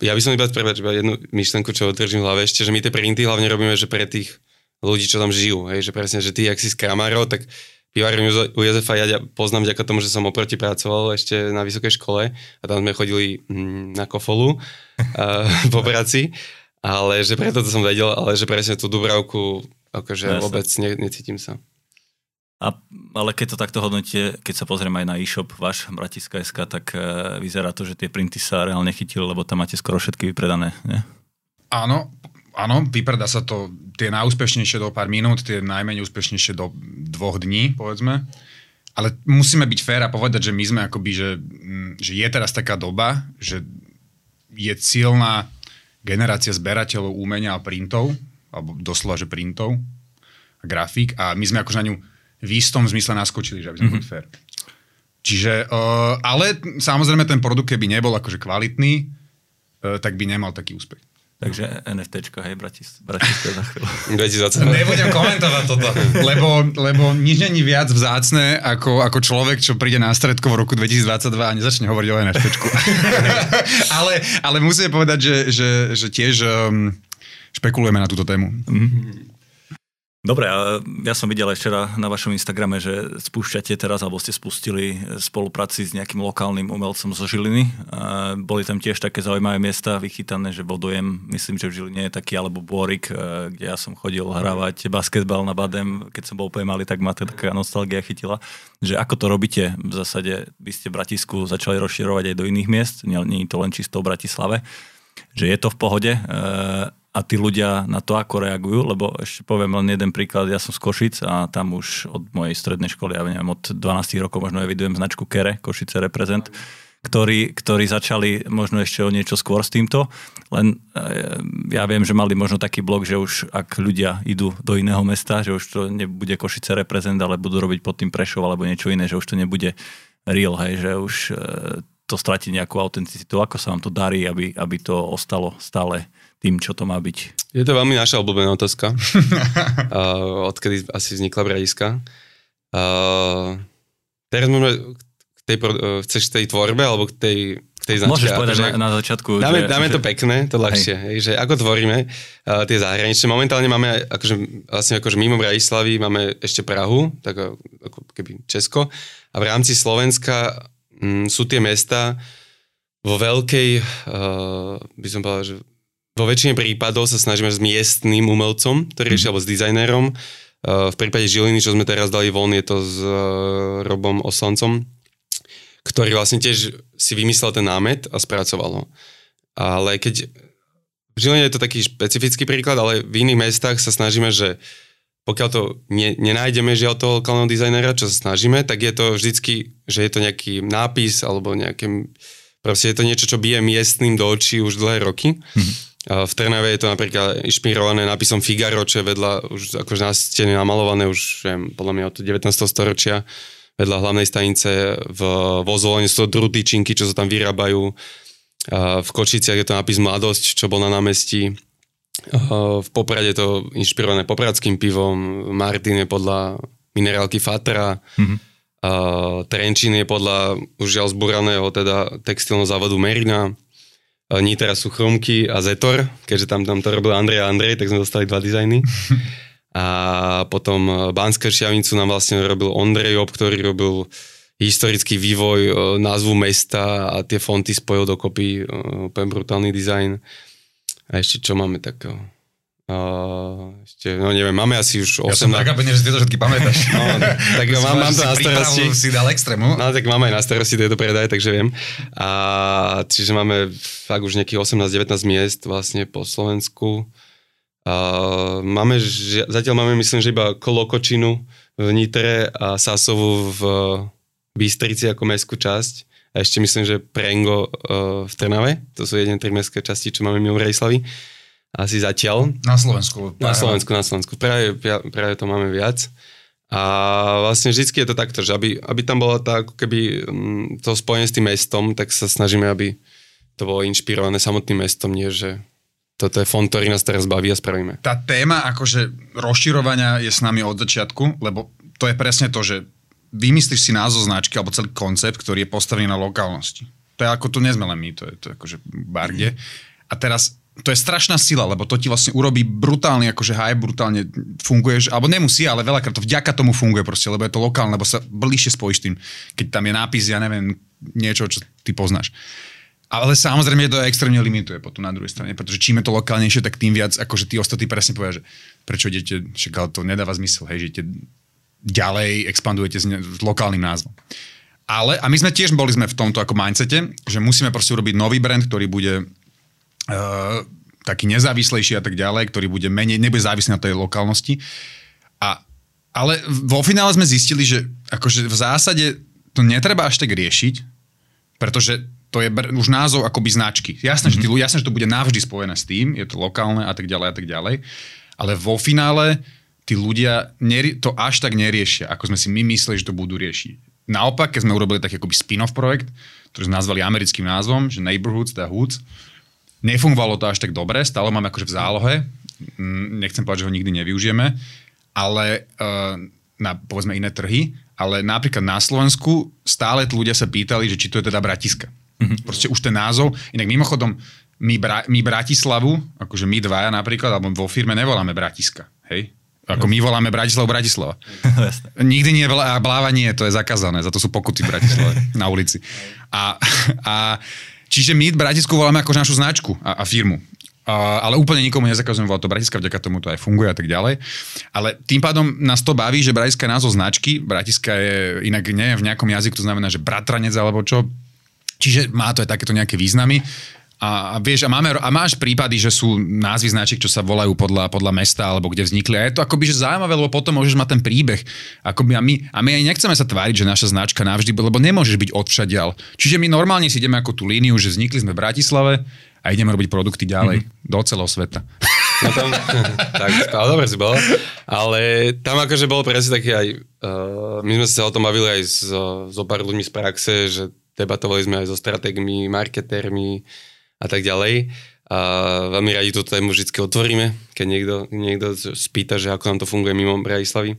ja by som iba prebač, iba jednu myšlenku, čo držím v hlave ešte, že my tie printy hlavne robíme, že pre tých ľudí, čo tam žijú, hej, že presne, že ty, ak si z Kramárov, tak Pivárňu u Jozefa ja poznám vďaka tomu, že som oproti pracoval ešte na vysokej škole a tam sme chodili mm, na kofolu uh, po práci. Ale že preto to som vedel, ale že presne tú Dubravku akože Jasne. vôbec ne, necítim sa. A, ale keď to takto hodnotíte, keď sa pozriem aj na e-shop váš Bratiska.sk, tak e, vyzerá to, že tie printy sa reálne chytili, lebo tam máte skoro všetky vypredané, nie? Áno, áno, vypredá sa to tie najúspešnejšie do pár minút, tie najmenej úspešnejšie do dvoch dní, povedzme. Ale musíme byť fér a povedať, že my sme akoby, že, mm, že je teraz taká doba, že je silná generácia zberateľov umenia a printov, alebo doslova, že printov a grafík a my sme akože na ňu v istom zmysle naskočili, že aby sme mm-hmm. boli fér. Čiže, uh, ale samozrejme ten produkt, keby nebol akože kvalitný, uh, tak by nemal taký úspech. Takže NFTčka, hej, Bratis, Bratiska za chvíľu. 2020. Nebudem komentovať toto, lebo, lebo nič není viac vzácne ako, ako človek, čo príde na stredko v roku 2022 a nezačne hovoriť o NFTčku. ale, ale musím povedať, že, že, že tiež um, špekulujeme na túto tému. Mhm. Dobre, ja som videl aj včera na vašom Instagrame, že spúšťate teraz, alebo ste spustili spolupráci s nejakým lokálnym umelcom zo Žiliny. Boli tam tiež také zaujímavé miesta vychytané, že vodujem, myslím, že v Žiline je taký, alebo Bôrik, kde ja som chodil hrávať basketbal na Badem, keď som bol úplne malý, tak ma to taká nostalgia chytila. Že ako to robíte v zásade, vy ste Bratisku začali rozširovať aj do iných miest, nie, nie je to len čisto v Bratislave, že je to v pohode, a tí ľudia na to ako reagujú, lebo ešte poviem len jeden príklad, ja som z Košic a tam už od mojej strednej školy, ja neviem, od 12 rokov možno evidujem značku Kere, Košice Reprezent, ktorí, ktorí začali možno ešte o niečo skôr s týmto, len e, ja viem, že mali možno taký blok, že už ak ľudia idú do iného mesta, že už to nebude Košice Reprezent, ale budú robiť pod tým Prešov alebo niečo iné, že už to nebude real, hej, že už e, to stratí nejakú autenticitu. Ako sa vám to darí, aby, aby to ostalo stále tým, čo to má byť? Je to veľmi naša obľúbená otázka. uh, odkedy asi vznikla Bradiska. Uh, teraz môžeme k tej, uh, chceš k tej tvorbe alebo k tej, k tej značke? Môžeš povedať Akože- na, na začiatku. Dáme, že, dáme že, to pekné, to ľahšie, hej. že ako tvoríme uh, tie zahraničné. Momentálne máme akože, vlastne akože mimo Bratislavy máme ešte Prahu, tak ako keby Česko. A v rámci Slovenska mm, sú tie mesta vo veľkej, uh, by som povedal, že vo väčšine prípadov sa snažíme s miestným umelcom, ktorý rieši, alebo s dizajnérom. V prípade Žiliny, čo sme teraz dali von, je to s Robom Oslancom, ktorý vlastne tiež si vymyslel ten námet a spracoval ho. Ale keď... V Žiline je to taký špecifický príklad, ale v iných mestách sa snažíme, že pokiaľ to ne, nenájdeme žiaľ toho lokálneho dizajnera, čo sa snažíme, tak je to vždycky, že je to nejaký nápis alebo nejaké... Proste je to niečo, čo bije miestným do očí už dlhé roky. Mm-hmm. V Trnave je to napríklad inšpirované nápisom Figaro, čo je vedľa, už akože na stene namalované už viem, podľa mňa od 19. storočia vedľa hlavnej stanice v Vozvolene sú to drutyčinky, čo sa tam vyrábajú. V Kočiciach je to nápis Mladosť, čo bol na námestí. V Poprade je to inšpirované popradským pivom. Martin je podľa minerálky Fatra. Mm-hmm. Trenčín je podľa už žiaľ zburaného teda textilného závodu Merina. Nitra sú Chromky a Zetor, keďže tam, tam to robil Andrej a Andrej, tak sme dostali dva dizajny. A potom Banské Šiavnicu nám vlastne robil Ondrej Job, ktorý robil historický vývoj e, názvu mesta a tie fonty spojil dokopy, e, úplne brutálny dizajn. A ešte čo máme takého? Uh, ešte, no neviem, máme asi už 18... Ja som prekvapený, že si tieto všetky pamätáš. No, tak mám, mám to na starosti. si dal extrému. No tak máme aj na starosti tieto predaj, takže viem. A čiže máme fakt už nejakých 18-19 miest vlastne po Slovensku. A máme, zatiaľ máme myslím, že iba Kolokočinu v Nitre a Sasovu v Bystrici ako mestskú časť. A ešte myslím, že Prengo v Trnave. To sú jedné tri mestské časti, čo máme mimo Rejslavy asi zatiaľ. Na Slovensku. Na Slovensku, na Slovensku. Práve, práve to máme viac. A vlastne vždycky je to takto, že aby, aby tam bola tá, ako keby mm, to spojenie s tým mestom, tak sa snažíme, aby to bolo inšpirované samotným mestom, nie že toto je fond, ktorý nás teraz baví a spravíme. Tá téma akože rozširovania je s nami od začiatku, lebo to je presne to, že vymyslíš si názov značky alebo celý koncept, ktorý je postavený na lokálnosti. To je ako, tu len my, to je to akože barge. A teraz to je strašná sila, lebo to ti vlastne urobí brutálny, akože hype, brutálne funguješ, alebo nemusí, ale veľakrát to vďaka tomu funguje proste, lebo je to lokálne, lebo sa bližšie spojíš tým, keď tam je nápis, ja neviem, niečo, čo ty poznáš. Ale samozrejme to extrémne limituje potom na druhej strane, pretože čím je to lokálnejšie, tak tým viac, akože tí ostatní presne povedia, že prečo idete, však to nedáva zmysel, hej, že ďalej, expandujete s, ne- s lokálnym názvom. Ale, a my sme tiež boli sme v tomto ako mindsete, že musíme proste urobiť nový brand, ktorý bude taký nezávislejší a tak ďalej, ktorý bude menej, nebude závislý na tej lokálnosti. A, ale vo finále sme zistili, že akože v zásade to netreba až tak riešiť, pretože to je už názov akoby značky. Jasné, mm-hmm. že tí, ľudia- jasné, že to bude navždy spojené s tým, je to lokálne a tak ďalej a tak ďalej, ale vo finále tí ľudia to až tak neriešia, ako sme si my mysleli, že to budú riešiť. Naopak, keď sme urobili taký akoby spin-off projekt, ktorý sme nazvali americkým názvom, že Neighborhoods, teda Hoods, nefungovalo to až tak dobre, stále máme akože v zálohe, Mm, nechcem povedať, že ho nikdy nevyužijeme, ale uh, na povedzme iné trhy, ale napríklad na Slovensku stále ľudia sa pýtali, že či to je teda Bratiska. Mm-hmm. Proste už ten názov, inak mimochodom, my, Bra- my Bratislavu, akože my dvaja napríklad, alebo vo firme nevoláme Bratiska, hej? Ako my voláme Bratislavu Bratislava. Nikdy nie, a bláva nie, to je zakázané, za to sú pokuty v Bratislave na ulici. A, a čiže my Bratisku voláme ako našu značku a, a firmu. A, ale úplne nikomu nezakazujem volať to Bratiska, vďaka tomu to aj funguje a tak ďalej. Ale tým pádom nás to baví, že Bratiska je názov značky, Bratiska je inak nie v nejakom jazyku, to znamená, že bratranec alebo čo. Čiže má to aj takéto nejaké významy. A, a vieš, a, máme, a máš prípady, že sú názvy značiek, čo sa volajú podľa, podľa mesta alebo kde vznikli. A je to akoby že zaujímavé, lebo potom môžeš mať ten príbeh. Akoby a, my, a my aj nechceme sa tváriť, že naša značka navždy, lebo nemôžeš byť odvšadial. Čiže my normálne si ideme ako tú líniu, že vznikli sme v Bratislave a ideme robiť produkty ďalej mm-hmm. do celého sveta. No tam, tak, ale dobre si bol. Ale tam akože bolo presne taký aj, uh, my sme sa o tom bavili aj so, so pár ľuďmi z praxe, že debatovali sme aj so stratégmi, marketérmi a tak ďalej. A veľmi radi tú tému vždy otvoríme, keď niekto, niekto spýta, že ako nám to funguje mimo Bratislavy.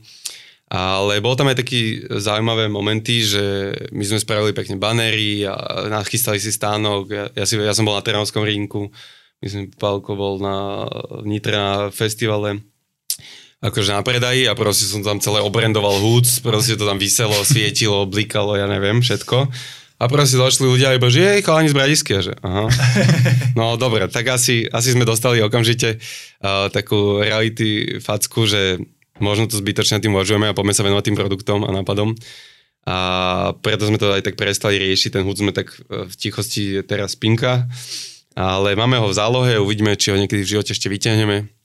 Ale bol tam aj taký zaujímavé momenty, že my sme spravili pekne banery a nachystali si stánok. Ja, ja, si, ja som bol na Trnavskom rinku, myslím, Pálko bol na Nitre na festivale akože na predaji a proste som tam celé obrendoval húc, proste to tam vyselo, svietilo, blikalo, ja neviem, všetko. A proste došli ľudia iba, že jej chalani z Bradisky, že aha. No dobre, tak asi, asi sme dostali okamžite uh, takú reality facku, že možno to zbytočne tým uvažujeme a poďme sa venovať tým produktom a nápadom. A preto sme to aj tak prestali riešiť, ten hud sme tak v tichosti teraz pinka, ale máme ho v zálohe, uvidíme, či ho niekedy v živote ešte vyťahneme.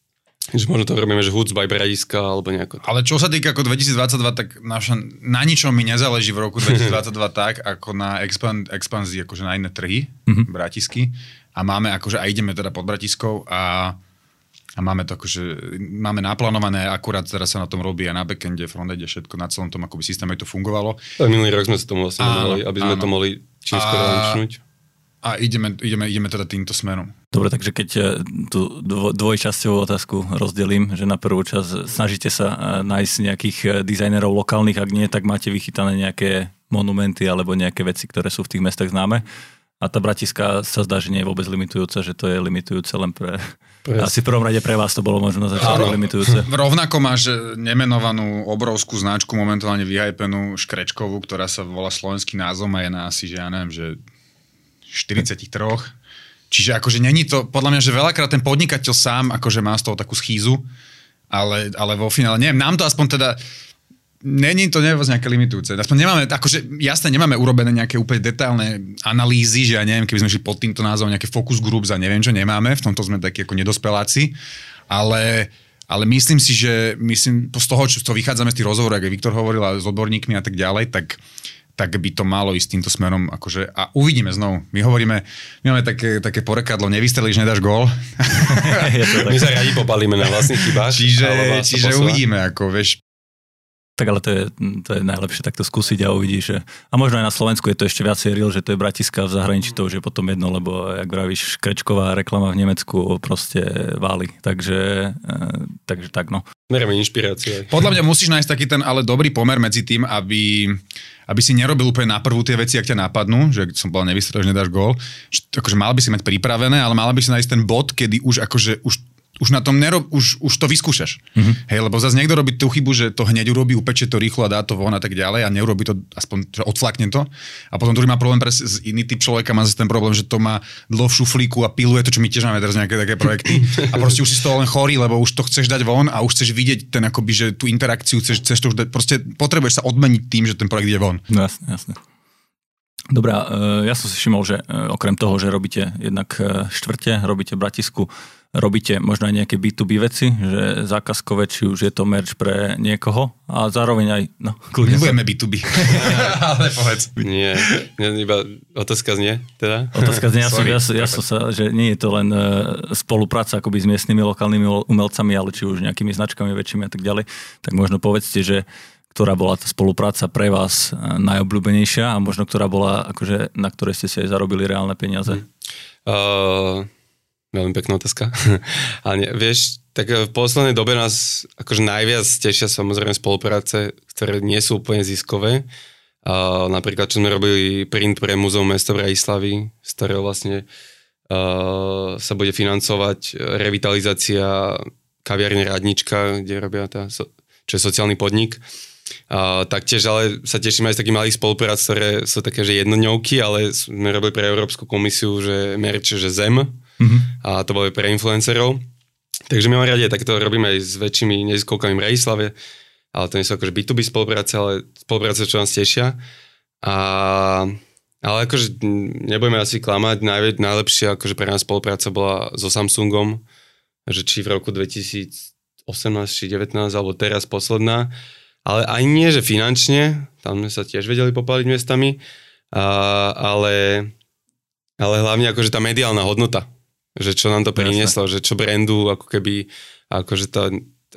Že možno to robíme, že Hoods by Bradiska alebo nejako. Ale čo sa týka ako 2022, tak naša, na ničom mi nezáleží v roku 2022 tak, ako na expand, expanzii akože na iné trhy, mm-hmm. Bratisky. A máme akože, a ideme teda pod Bratiskou a a máme to akože, máme naplánované, akurát teraz sa na tom robí a na backende, frontende, všetko na celom tom akoby systéme to fungovalo. Tak minulý rok sme sa tomu vlastne venovali, aby sme áno. to mohli čím skoro. A ideme, ideme, ideme teda týmto smerom. Dobre, takže keď e, tú dvojčasťovú otázku rozdelím, že na prvú časť snažíte sa e, nájsť nejakých dizajnerov lokálnych, ak nie, tak máte vychytané nejaké monumenty alebo nejaké veci, ktoré sú v tých mestách známe. A tá Bratiska sa zdá, že nie je vôbec limitujúca, že to je limitujúce len pre... Presne. Asi v prvom rade pre vás to bolo možno začiatku limitujúce. Rovnako máš nemenovanú obrovskú značku momentálne vyhypenú Škrečkovú, ktorá sa volá slovenský názov a je na asi, že ja neviem, že 43. Čiže akože není to, podľa mňa, že veľakrát ten podnikateľ sám akože má z toho takú schýzu, ale, ale vo finále, neviem, nám to aspoň teda, není to nevôbec nejaké limitujúce. Aspoň nemáme, akože jasne nemáme urobené nejaké úplne detailné analýzy, že ja neviem, keby sme šli pod týmto názvom nejaké focus groups a neviem, čo nemáme, v tomto sme takí ako nedospeláci, ale, ale myslím si, že myslím, z toho, čo to vychádzame z tých rozhovorov, ako Viktor hovoril, a s odborníkmi a tak ďalej, tak tak by to malo ísť týmto smerom. Akože, a uvidíme znovu. My hovoríme, my máme také, také porekadlo, nevystrelíš, nedáš gól. my sa radi popalíme na vlastných chybách. Čiže, čiže uvidíme, ako vieš, tak ale to je, to je najlepšie takto skúsiť a uvidíš. Že... A možno aj na Slovensku je to ešte viacej real, že to je Bratiska v zahraničí, to už je potom jedno, lebo jak vravíš, krečková reklama v Nemecku proste váli. Takže, e, takže tak no. Mereme inšpiráciu. Podľa mňa musíš nájsť taký ten ale dobrý pomer medzi tým, aby, aby si nerobil úplne na prvú tie veci, ak ťa napadnú, že som bola nevystrel, že nedáš gól. Akože mal by si mať pripravené, ale mala by si nájsť ten bod, kedy už akože už už na tom nerob, už, už to vyskúšaš. Mm-hmm. Hej, lebo zase niekto robí tú chybu, že to hneď urobí, upečie to rýchlo a dá to von a tak ďalej a neurobi to, aspoň že odflakne to. A potom druhý má problém, pre iný typ človeka má zase ten problém, že to má dlho v šuflíku a piluje to, čo my tiež máme teraz nejaké také projekty. A proste už si z toho len chorý, lebo už to chceš dať von a už chceš vidieť ten akoby, že tú interakciu, chceš, chceš to už dať, proste potrebuješ sa odmeniť tým, že ten projekt ide von. No, jasne, jasne. Dobrá, e, ja som si všimol, že e, okrem toho, že robíte jednak e, štvrte, robíte Bratisku, robíte možno aj nejaké B2B veci, že zákazkové, či už je to merch pre niekoho a zároveň aj, no, kľudne Nebudeme sa... B2B, ale povedz. Nie, iba otázka znie, teda. Otázka znie, ja, som, ja, ja som sa, že nie je to len spolupráca akoby s miestnymi lokálnymi umelcami, ale či už nejakými značkami väčšími a tak ďalej, tak možno povedzte, že ktorá bola tá spolupráca pre vás e, najobľúbenejšia a možno ktorá bola, akože, na ktorej ste si aj zarobili reálne peniaze? Uh, veľmi pekná otázka. Ale nie, vieš, tak v poslednej dobe nás akože najviac tešia samozrejme spolupráce, ktoré nie sú úplne ziskové. Uh, napríklad, čo sme robili print pre Múzeum mesta Bratislavy, z ktorého vlastne uh, sa bude financovať revitalizácia kaviarne Radnička, kde robia tá, čo je sociálny podnik. Uh, taktiež ale sa tešíme aj z takých malých spoluprác, ktoré sú také, že jednodňovky, ale sme robili pre Európsku komisiu, že merč, že ZEM mm-hmm. a to bolo pre influencerov. Takže my máme radi, tak to robíme aj s väčšími neziskovkami v Brajislave, ale to nie sú akože B2B spolupráce, ale spolupráce, čo nás tešia. A, ale akože nebudeme asi klamať, najvä, najlepšia akože pre nás spolupráca bola so Samsungom, že či v roku 2018 či 19 alebo teraz posledná, ale aj nie, že finančne, tam sme sa tiež vedeli popaliť miestami, a, ale, ale hlavne akože tá mediálna hodnota, že čo nám to prinieslo, že čo brandu ako keby, akože to,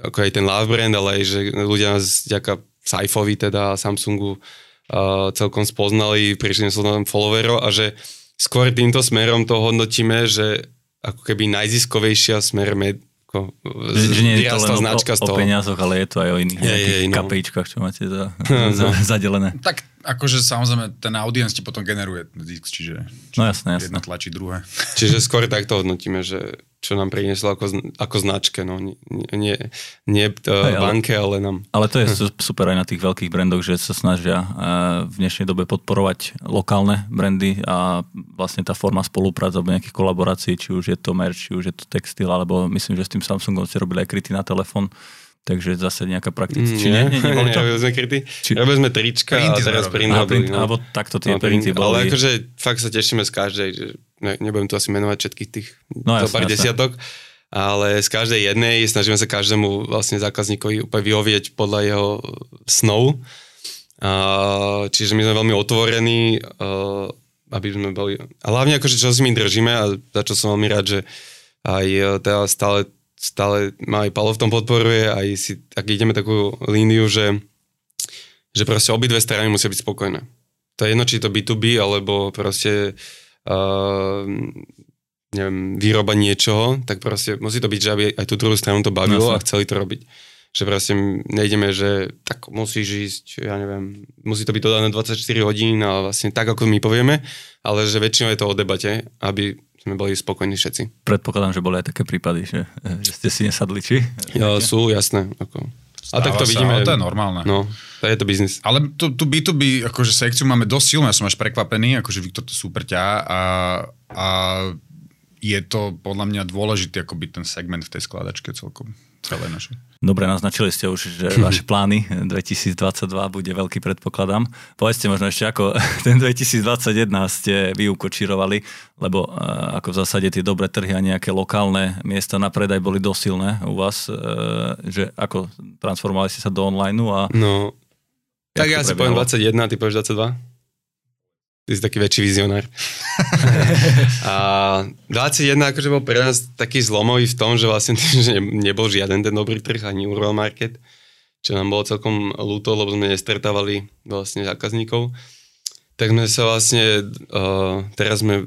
ako aj ten love brand, ale aj, že ľudia nás ďaká Saifovi teda a Samsungu uh, celkom spoznali, prišli nám followerov a že skôr týmto smerom to hodnotíme, že ako keby najziskovejšia smer med, ako že, že nie je to len značka o, toho. o peniazoch, ale je to aj o iných je, je, no. kapejčkách, čo máte za, za, zadelené. Tak akože samozrejme ten audience ti potom generuje zisk, čiže, čiže no jasné, jasné. jedno tlačí druhé. Čiže skôr takto hodnotíme, že čo nám prinieslo ako, ako značke, no nie, nie, nie Hej, banke, ale, ale nám. Ale to je super aj na tých veľkých brandoch, že sa snažia uh, v dnešnej dobe podporovať lokálne brandy a vlastne tá forma spolupráce alebo nejakých kolaborácií, či už je to merch, či už je to textil, alebo myslím, že s tým Samsungom ste robili aj kryty na telefón Takže zase nejaká praktická. Mm, nie, nie, nie, to? Robili sme kryty. Či... Robili sme trička a teraz print, Aha, print no. Alebo takto tie no, printy boli. Ale akože fakt sa tešíme z každej, že ne, nebudem tu asi menovať všetkých tých no, jasne, pár jasne. desiatok, ale z každej jednej snažíme sa každému vlastne zákazníkovi úplne vyhovieť podľa jeho snov. A, čiže my sme veľmi otvorení, aby sme boli... A hlavne akože čo si my držíme a za čo som veľmi rád, že aj e, teda stále stále ma aj Palo v tom podporuje, aj si, ak ideme takú líniu, že, že proste obidve strany musia byť spokojné. To je jedno, či to B2B, alebo proste uh, neviem, výroba niečoho, tak proste musí to byť, že aby aj tú druhú stranu to bavilo Jasne. a chceli to robiť. Že proste nejdeme, že tak musíš ísť, ja neviem, musí to byť dodané 24 hodín a vlastne tak, ako my povieme, ale že väčšinou je to o debate, aby sme boli spokojní všetci. Predpokladám, že boli aj také prípady, že, že ste si nesadli, či? Ja, sú, jasné. Ako. a tak to vidíme. Ale to je normálne. No, to je to biznis. Ale tu, tu B2B akože sekciu máme dosť silnú, ja som až prekvapený, akože Viktor to super ťa a, a je to podľa mňa dôležitý akoby ten segment v tej skladačke celkom celé naše. Dobre, naznačili ste už, že vaše plány 2022 bude veľký, predpokladám. Povedzte možno ešte, ako ten 2021 ste vy ukočírovali, lebo uh, ako v zásade tie dobré trhy a nejaké lokálne miesta na predaj boli dosilné u vás, uh, že ako transformovali ste sa do online a... No, tak ja si poviem 21, ty povieš 22? Ty si taký väčší vizionár. a 21 akože bol pre nás taký zlomový v tom, že vlastne že nebol žiaden ten dobrý trh, ani Urban Market, čo nám bolo celkom ľúto, lebo sme nestretávali vlastne zákazníkov. Tak sme sa vlastne, uh, teraz sme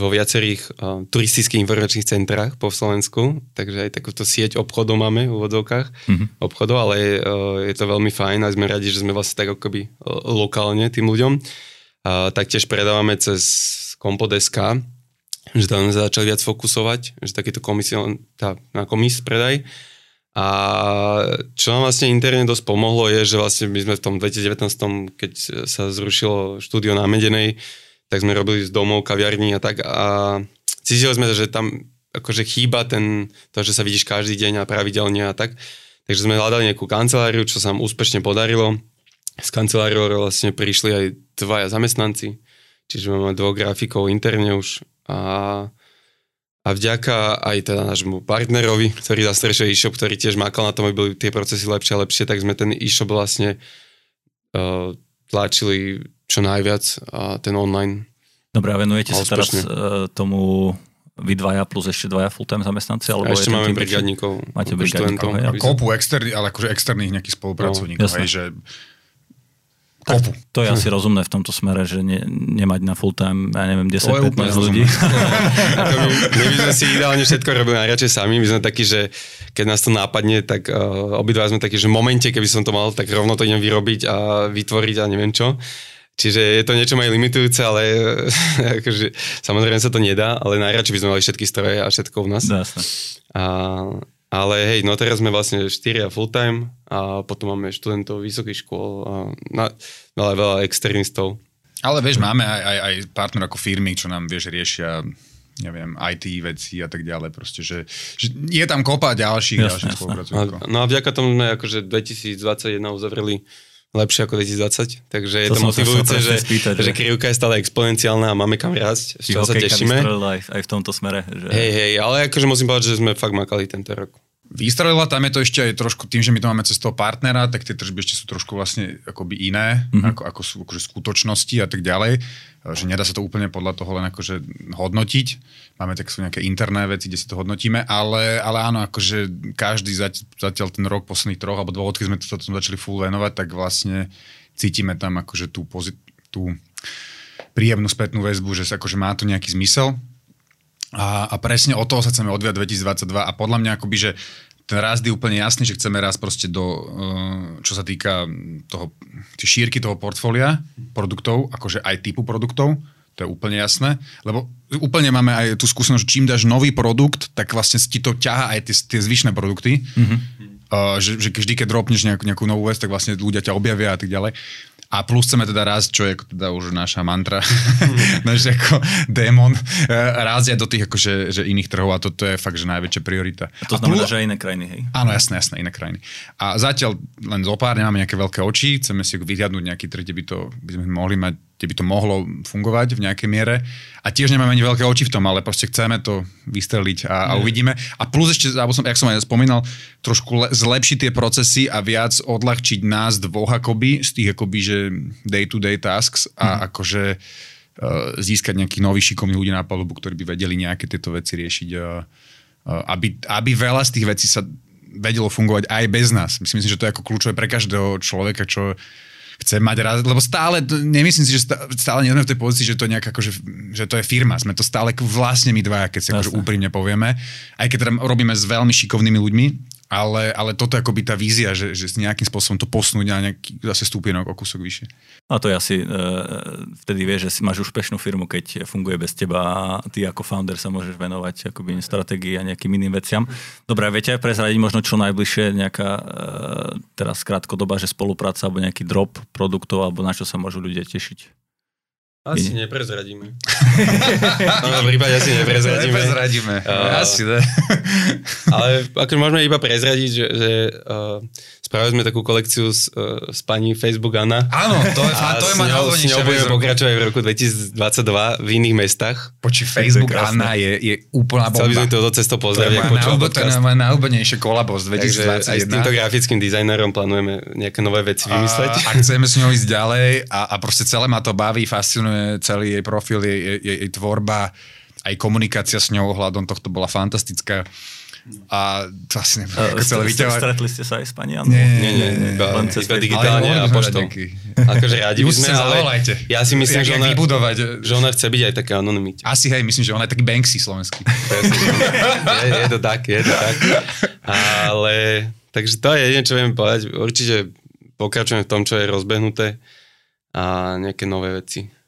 vo viacerých uh, turistických informačných centrách po Slovensku, takže aj takúto sieť obchodov máme v úvodzovkách, mm-hmm. obchodov, ale uh, je to veľmi fajn a sme radi, že sme vlastne tak akoby uh, lokálne tým ľuďom. Taktiež predávame cez Kompodeska, že tam sme začali viac fokusovať, že takýto komision, tá, na komis predaj. A čo nám vlastne interne dosť pomohlo je, že vlastne my sme v tom 2019, keď sa zrušilo štúdio na Medenej, tak sme robili z domov, kaviarní a tak a cítili sme, že tam akože chýba ten, to, že sa vidíš každý deň a pravidelne a tak. Takže sme hľadali nejakú kanceláriu, čo sa nám úspešne podarilo. Z kanceláriou vlastne prišli aj dvaja zamestnanci, čiže máme dvoch grafikov interne už a, a vďaka aj teda nášmu partnerovi, ktorý zastrešil e-shop, ktorý tiež makal na tom, aby boli tie procesy lepšie a lepšie, tak sme ten e-shop vlastne uh, tlačili čo najviac a ten online. Dobre, a venujete sa teraz uh, tomu vy dvaja plus ešte dvaja full-time zamestnanci? Alebo a ešte máme brigadníkov. Máte brigadníkov? Kopu externých, ale akože externých nejakých spolupracovníkov, no, hej, že kopu. To je asi rozumné v tomto smere, že ne, nemať na full time, ja neviem, 10-15 ľudí. my, my by sme si ideálne všetko robili najradšej sami. My sme takí, že keď nás to nápadne, tak uh, obidva sme takí, že v momente, keby som to mal, tak rovno to idem vyrobiť a vytvoriť a neviem čo. Čiže je to niečo aj limitujúce, ale akože, samozrejme sa to nedá, ale najradšej by sme mali všetky stroje a všetko u nás. Jasne. A, ale hej, no teraz sme vlastne 4 full time a potom máme študentov vysokých škôl a na, veľa, veľa externistov. Ale vieš, máme aj, aj, aj partner ako firmy, čo nám vieš riešia neviem, IT veci a tak ďalej. Proste, že, že je tam kopa ďalších, jasne, ďalších spolupracovníkov. No a vďaka tomu sme akože 2021 uzavreli lepšie ako 2020, takže je to, to motivujúce, že, spýtať, že, že krivka je stále exponenciálna a máme kam rásť, z čoho sa tešíme. Aj, aj v tomto smere. Že... Hej, hej, ale akože musím povedať, že sme fakt makali tento rok. Vystrelila, tam je to ešte aj trošku tým, že my to máme cez toho partnera, tak tie tržby ešte sú trošku vlastne akoby iné, mm-hmm. ako, ako sú akože skutočnosti a tak ďalej že nedá sa to úplne podľa toho len akože hodnotiť. Máme tak sú nejaké interné veci, kde si to hodnotíme, ale, ale áno, akože každý zatiaľ ten rok, posledných troch alebo dvoch, keď sme to začali full venovať, tak vlastne cítime tam akože tú, pozit- tú príjemnú spätnú väzbu, že sa akože má to nejaký zmysel. A, a presne o toho sa chceme odviať 2022 a podľa mňa akoby, že ten rast je úplne jasný, že chceme rast proste do, eh, čo sa týka toho, šírky toho portfólia produktov, akože aj typu produktov, to je úplne jasné, lebo úplne máme aj tú skúsenosť, že čím dáš nový produkt, tak vlastne ti to ťaha aj tie, tie zvyšné produkty. Mm-hmm. Uh, že, že vždy, keď dropneš nejakú, nejakú novú vec, tak vlastne ľudia ťa objavia a tak ďalej. A plus chceme teda raz, čo je teda už naša mantra, mm. náš ako démon, e, rázia do tých akože, že iných trhov a toto je fakt, že najväčšia priorita. A to a znamená, plus, že aj iné krajiny, hej? Áno, jasné, jasné, iné krajiny. A zatiaľ len zo pár nemáme nejaké veľké oči, chceme si vyhľadnúť nejaký trh, kde by, to, by sme mohli mať kde by to mohlo fungovať v nejakej miere. A tiež nemáme ani veľké oči v tom, ale proste chceme to vystreliť a, a uvidíme. A plus ešte, alebo som, jak som aj spomínal, trošku le, zlepšiť tie procesy a viac odľahčiť nás dvoch akoby, z tých akoby, že day-to-day tasks a mm. akože uh, získať nejakých nových šikovných ľudí na palubu, ktorí by vedeli nejaké tieto veci riešiť. Uh, uh, aby, aby veľa z tých vecí sa vedelo fungovať aj bez nás. Myslím si, že to je ako kľúčové pre každého človeka, čo chcem mať raz, lebo stále, nemyslím si, že stále nie sme v tej pozícii, že to je nejak akože, že to je firma, sme to stále vlastne my dvaja, keď si akože úprimne povieme, aj keď teda robíme s veľmi šikovnými ľuďmi, ale, ale toto je akoby tá vízia, že, že nejakým spôsobom to posunúť na nejaký zase stúpienok o kúsok vyššie. A to je asi, e, vtedy vieš, že si máš úspešnú firmu, keď funguje bez teba a ty ako founder sa môžeš venovať akoby stratégii a nejakým iným veciam. Dobre, viete aj prezradiť možno čo najbližšie nejaká e, teraz krátkodoba, že spolupráca alebo nejaký drop produktov alebo na čo sa môžu ľudia tešiť? Asi neprezradíme. no, v prípade asi neprezradíme. Neprezradíme. Uh, asi ne. ale ako môžeme iba prezradiť, že, že uh, Spravili sme takú kolekciu s, uh, s pani Facebook Anna. Áno, to je, a to je ma S ňou budeme pokračovať v roku 2022 v iných mestách. Poči Facebook Anna je, je úplná bomba. Chcel by som to do cesto pozrieť. To je moja najúbenejšia kolabo z 2021. aj s týmto grafickým dizajnerom plánujeme nejaké nové veci vymysleť. A, a chceme s ňou ísť ďalej a, a proste celé ma to baví, fascinuje celý jej profil, jej, jej, jej tvorba, aj komunikácia s ňou ohľadom tohto bola fantastická. A to asi neviem, ako celé vyťahovať. Stretli ste sa aj s pani Nie, nie, nie, nie iba, len cez digitálne a poštou. Akože radi by sme, ale ja si myslím, že ona, vybudovať. že ona chce byť aj také anonymite. Asi hej, myslím, že ona je taký Banksy slovenský. je, je to tak, je to tak. Ale, takže to je jedine, čo viem povedať. Určite pokračujeme v tom, čo je rozbehnuté a nejaké nové veci.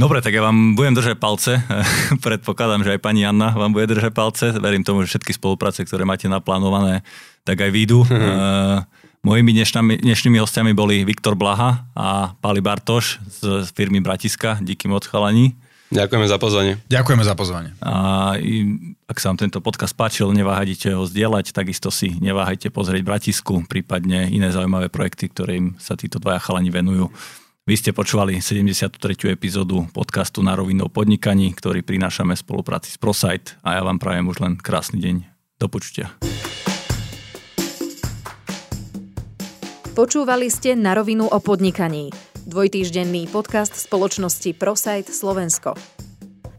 Dobre, tak ja vám budem držať palce. Predpokladám, že aj pani Anna vám bude držať palce. Verím tomu, že všetky spolupráce, ktoré máte naplánované, tak aj výjdu. uh, mojimi dnešnými, dnešnými hostiami boli Viktor Blaha a Pali Bartoš z firmy Bratiska. Díky moc chalani. Ďakujeme za pozvanie. Ďakujeme za pozvanie. A ak sa vám tento podcast páčil, neváhajte ho zdieľať, takisto si neváhajte pozrieť Bratisku, prípadne iné zaujímavé projekty, ktorým sa títo dvaja chalani venujú. Vy ste počúvali 73. epizódu podcastu Na rovinu o podnikaní, ktorý prinášame v spolupráci s ProSite a ja vám prajem už len krásny deň. Do počutia. Počúvali ste Na rovinu o podnikaní dvojtýždenný podcast spoločnosti ProSite Slovensko.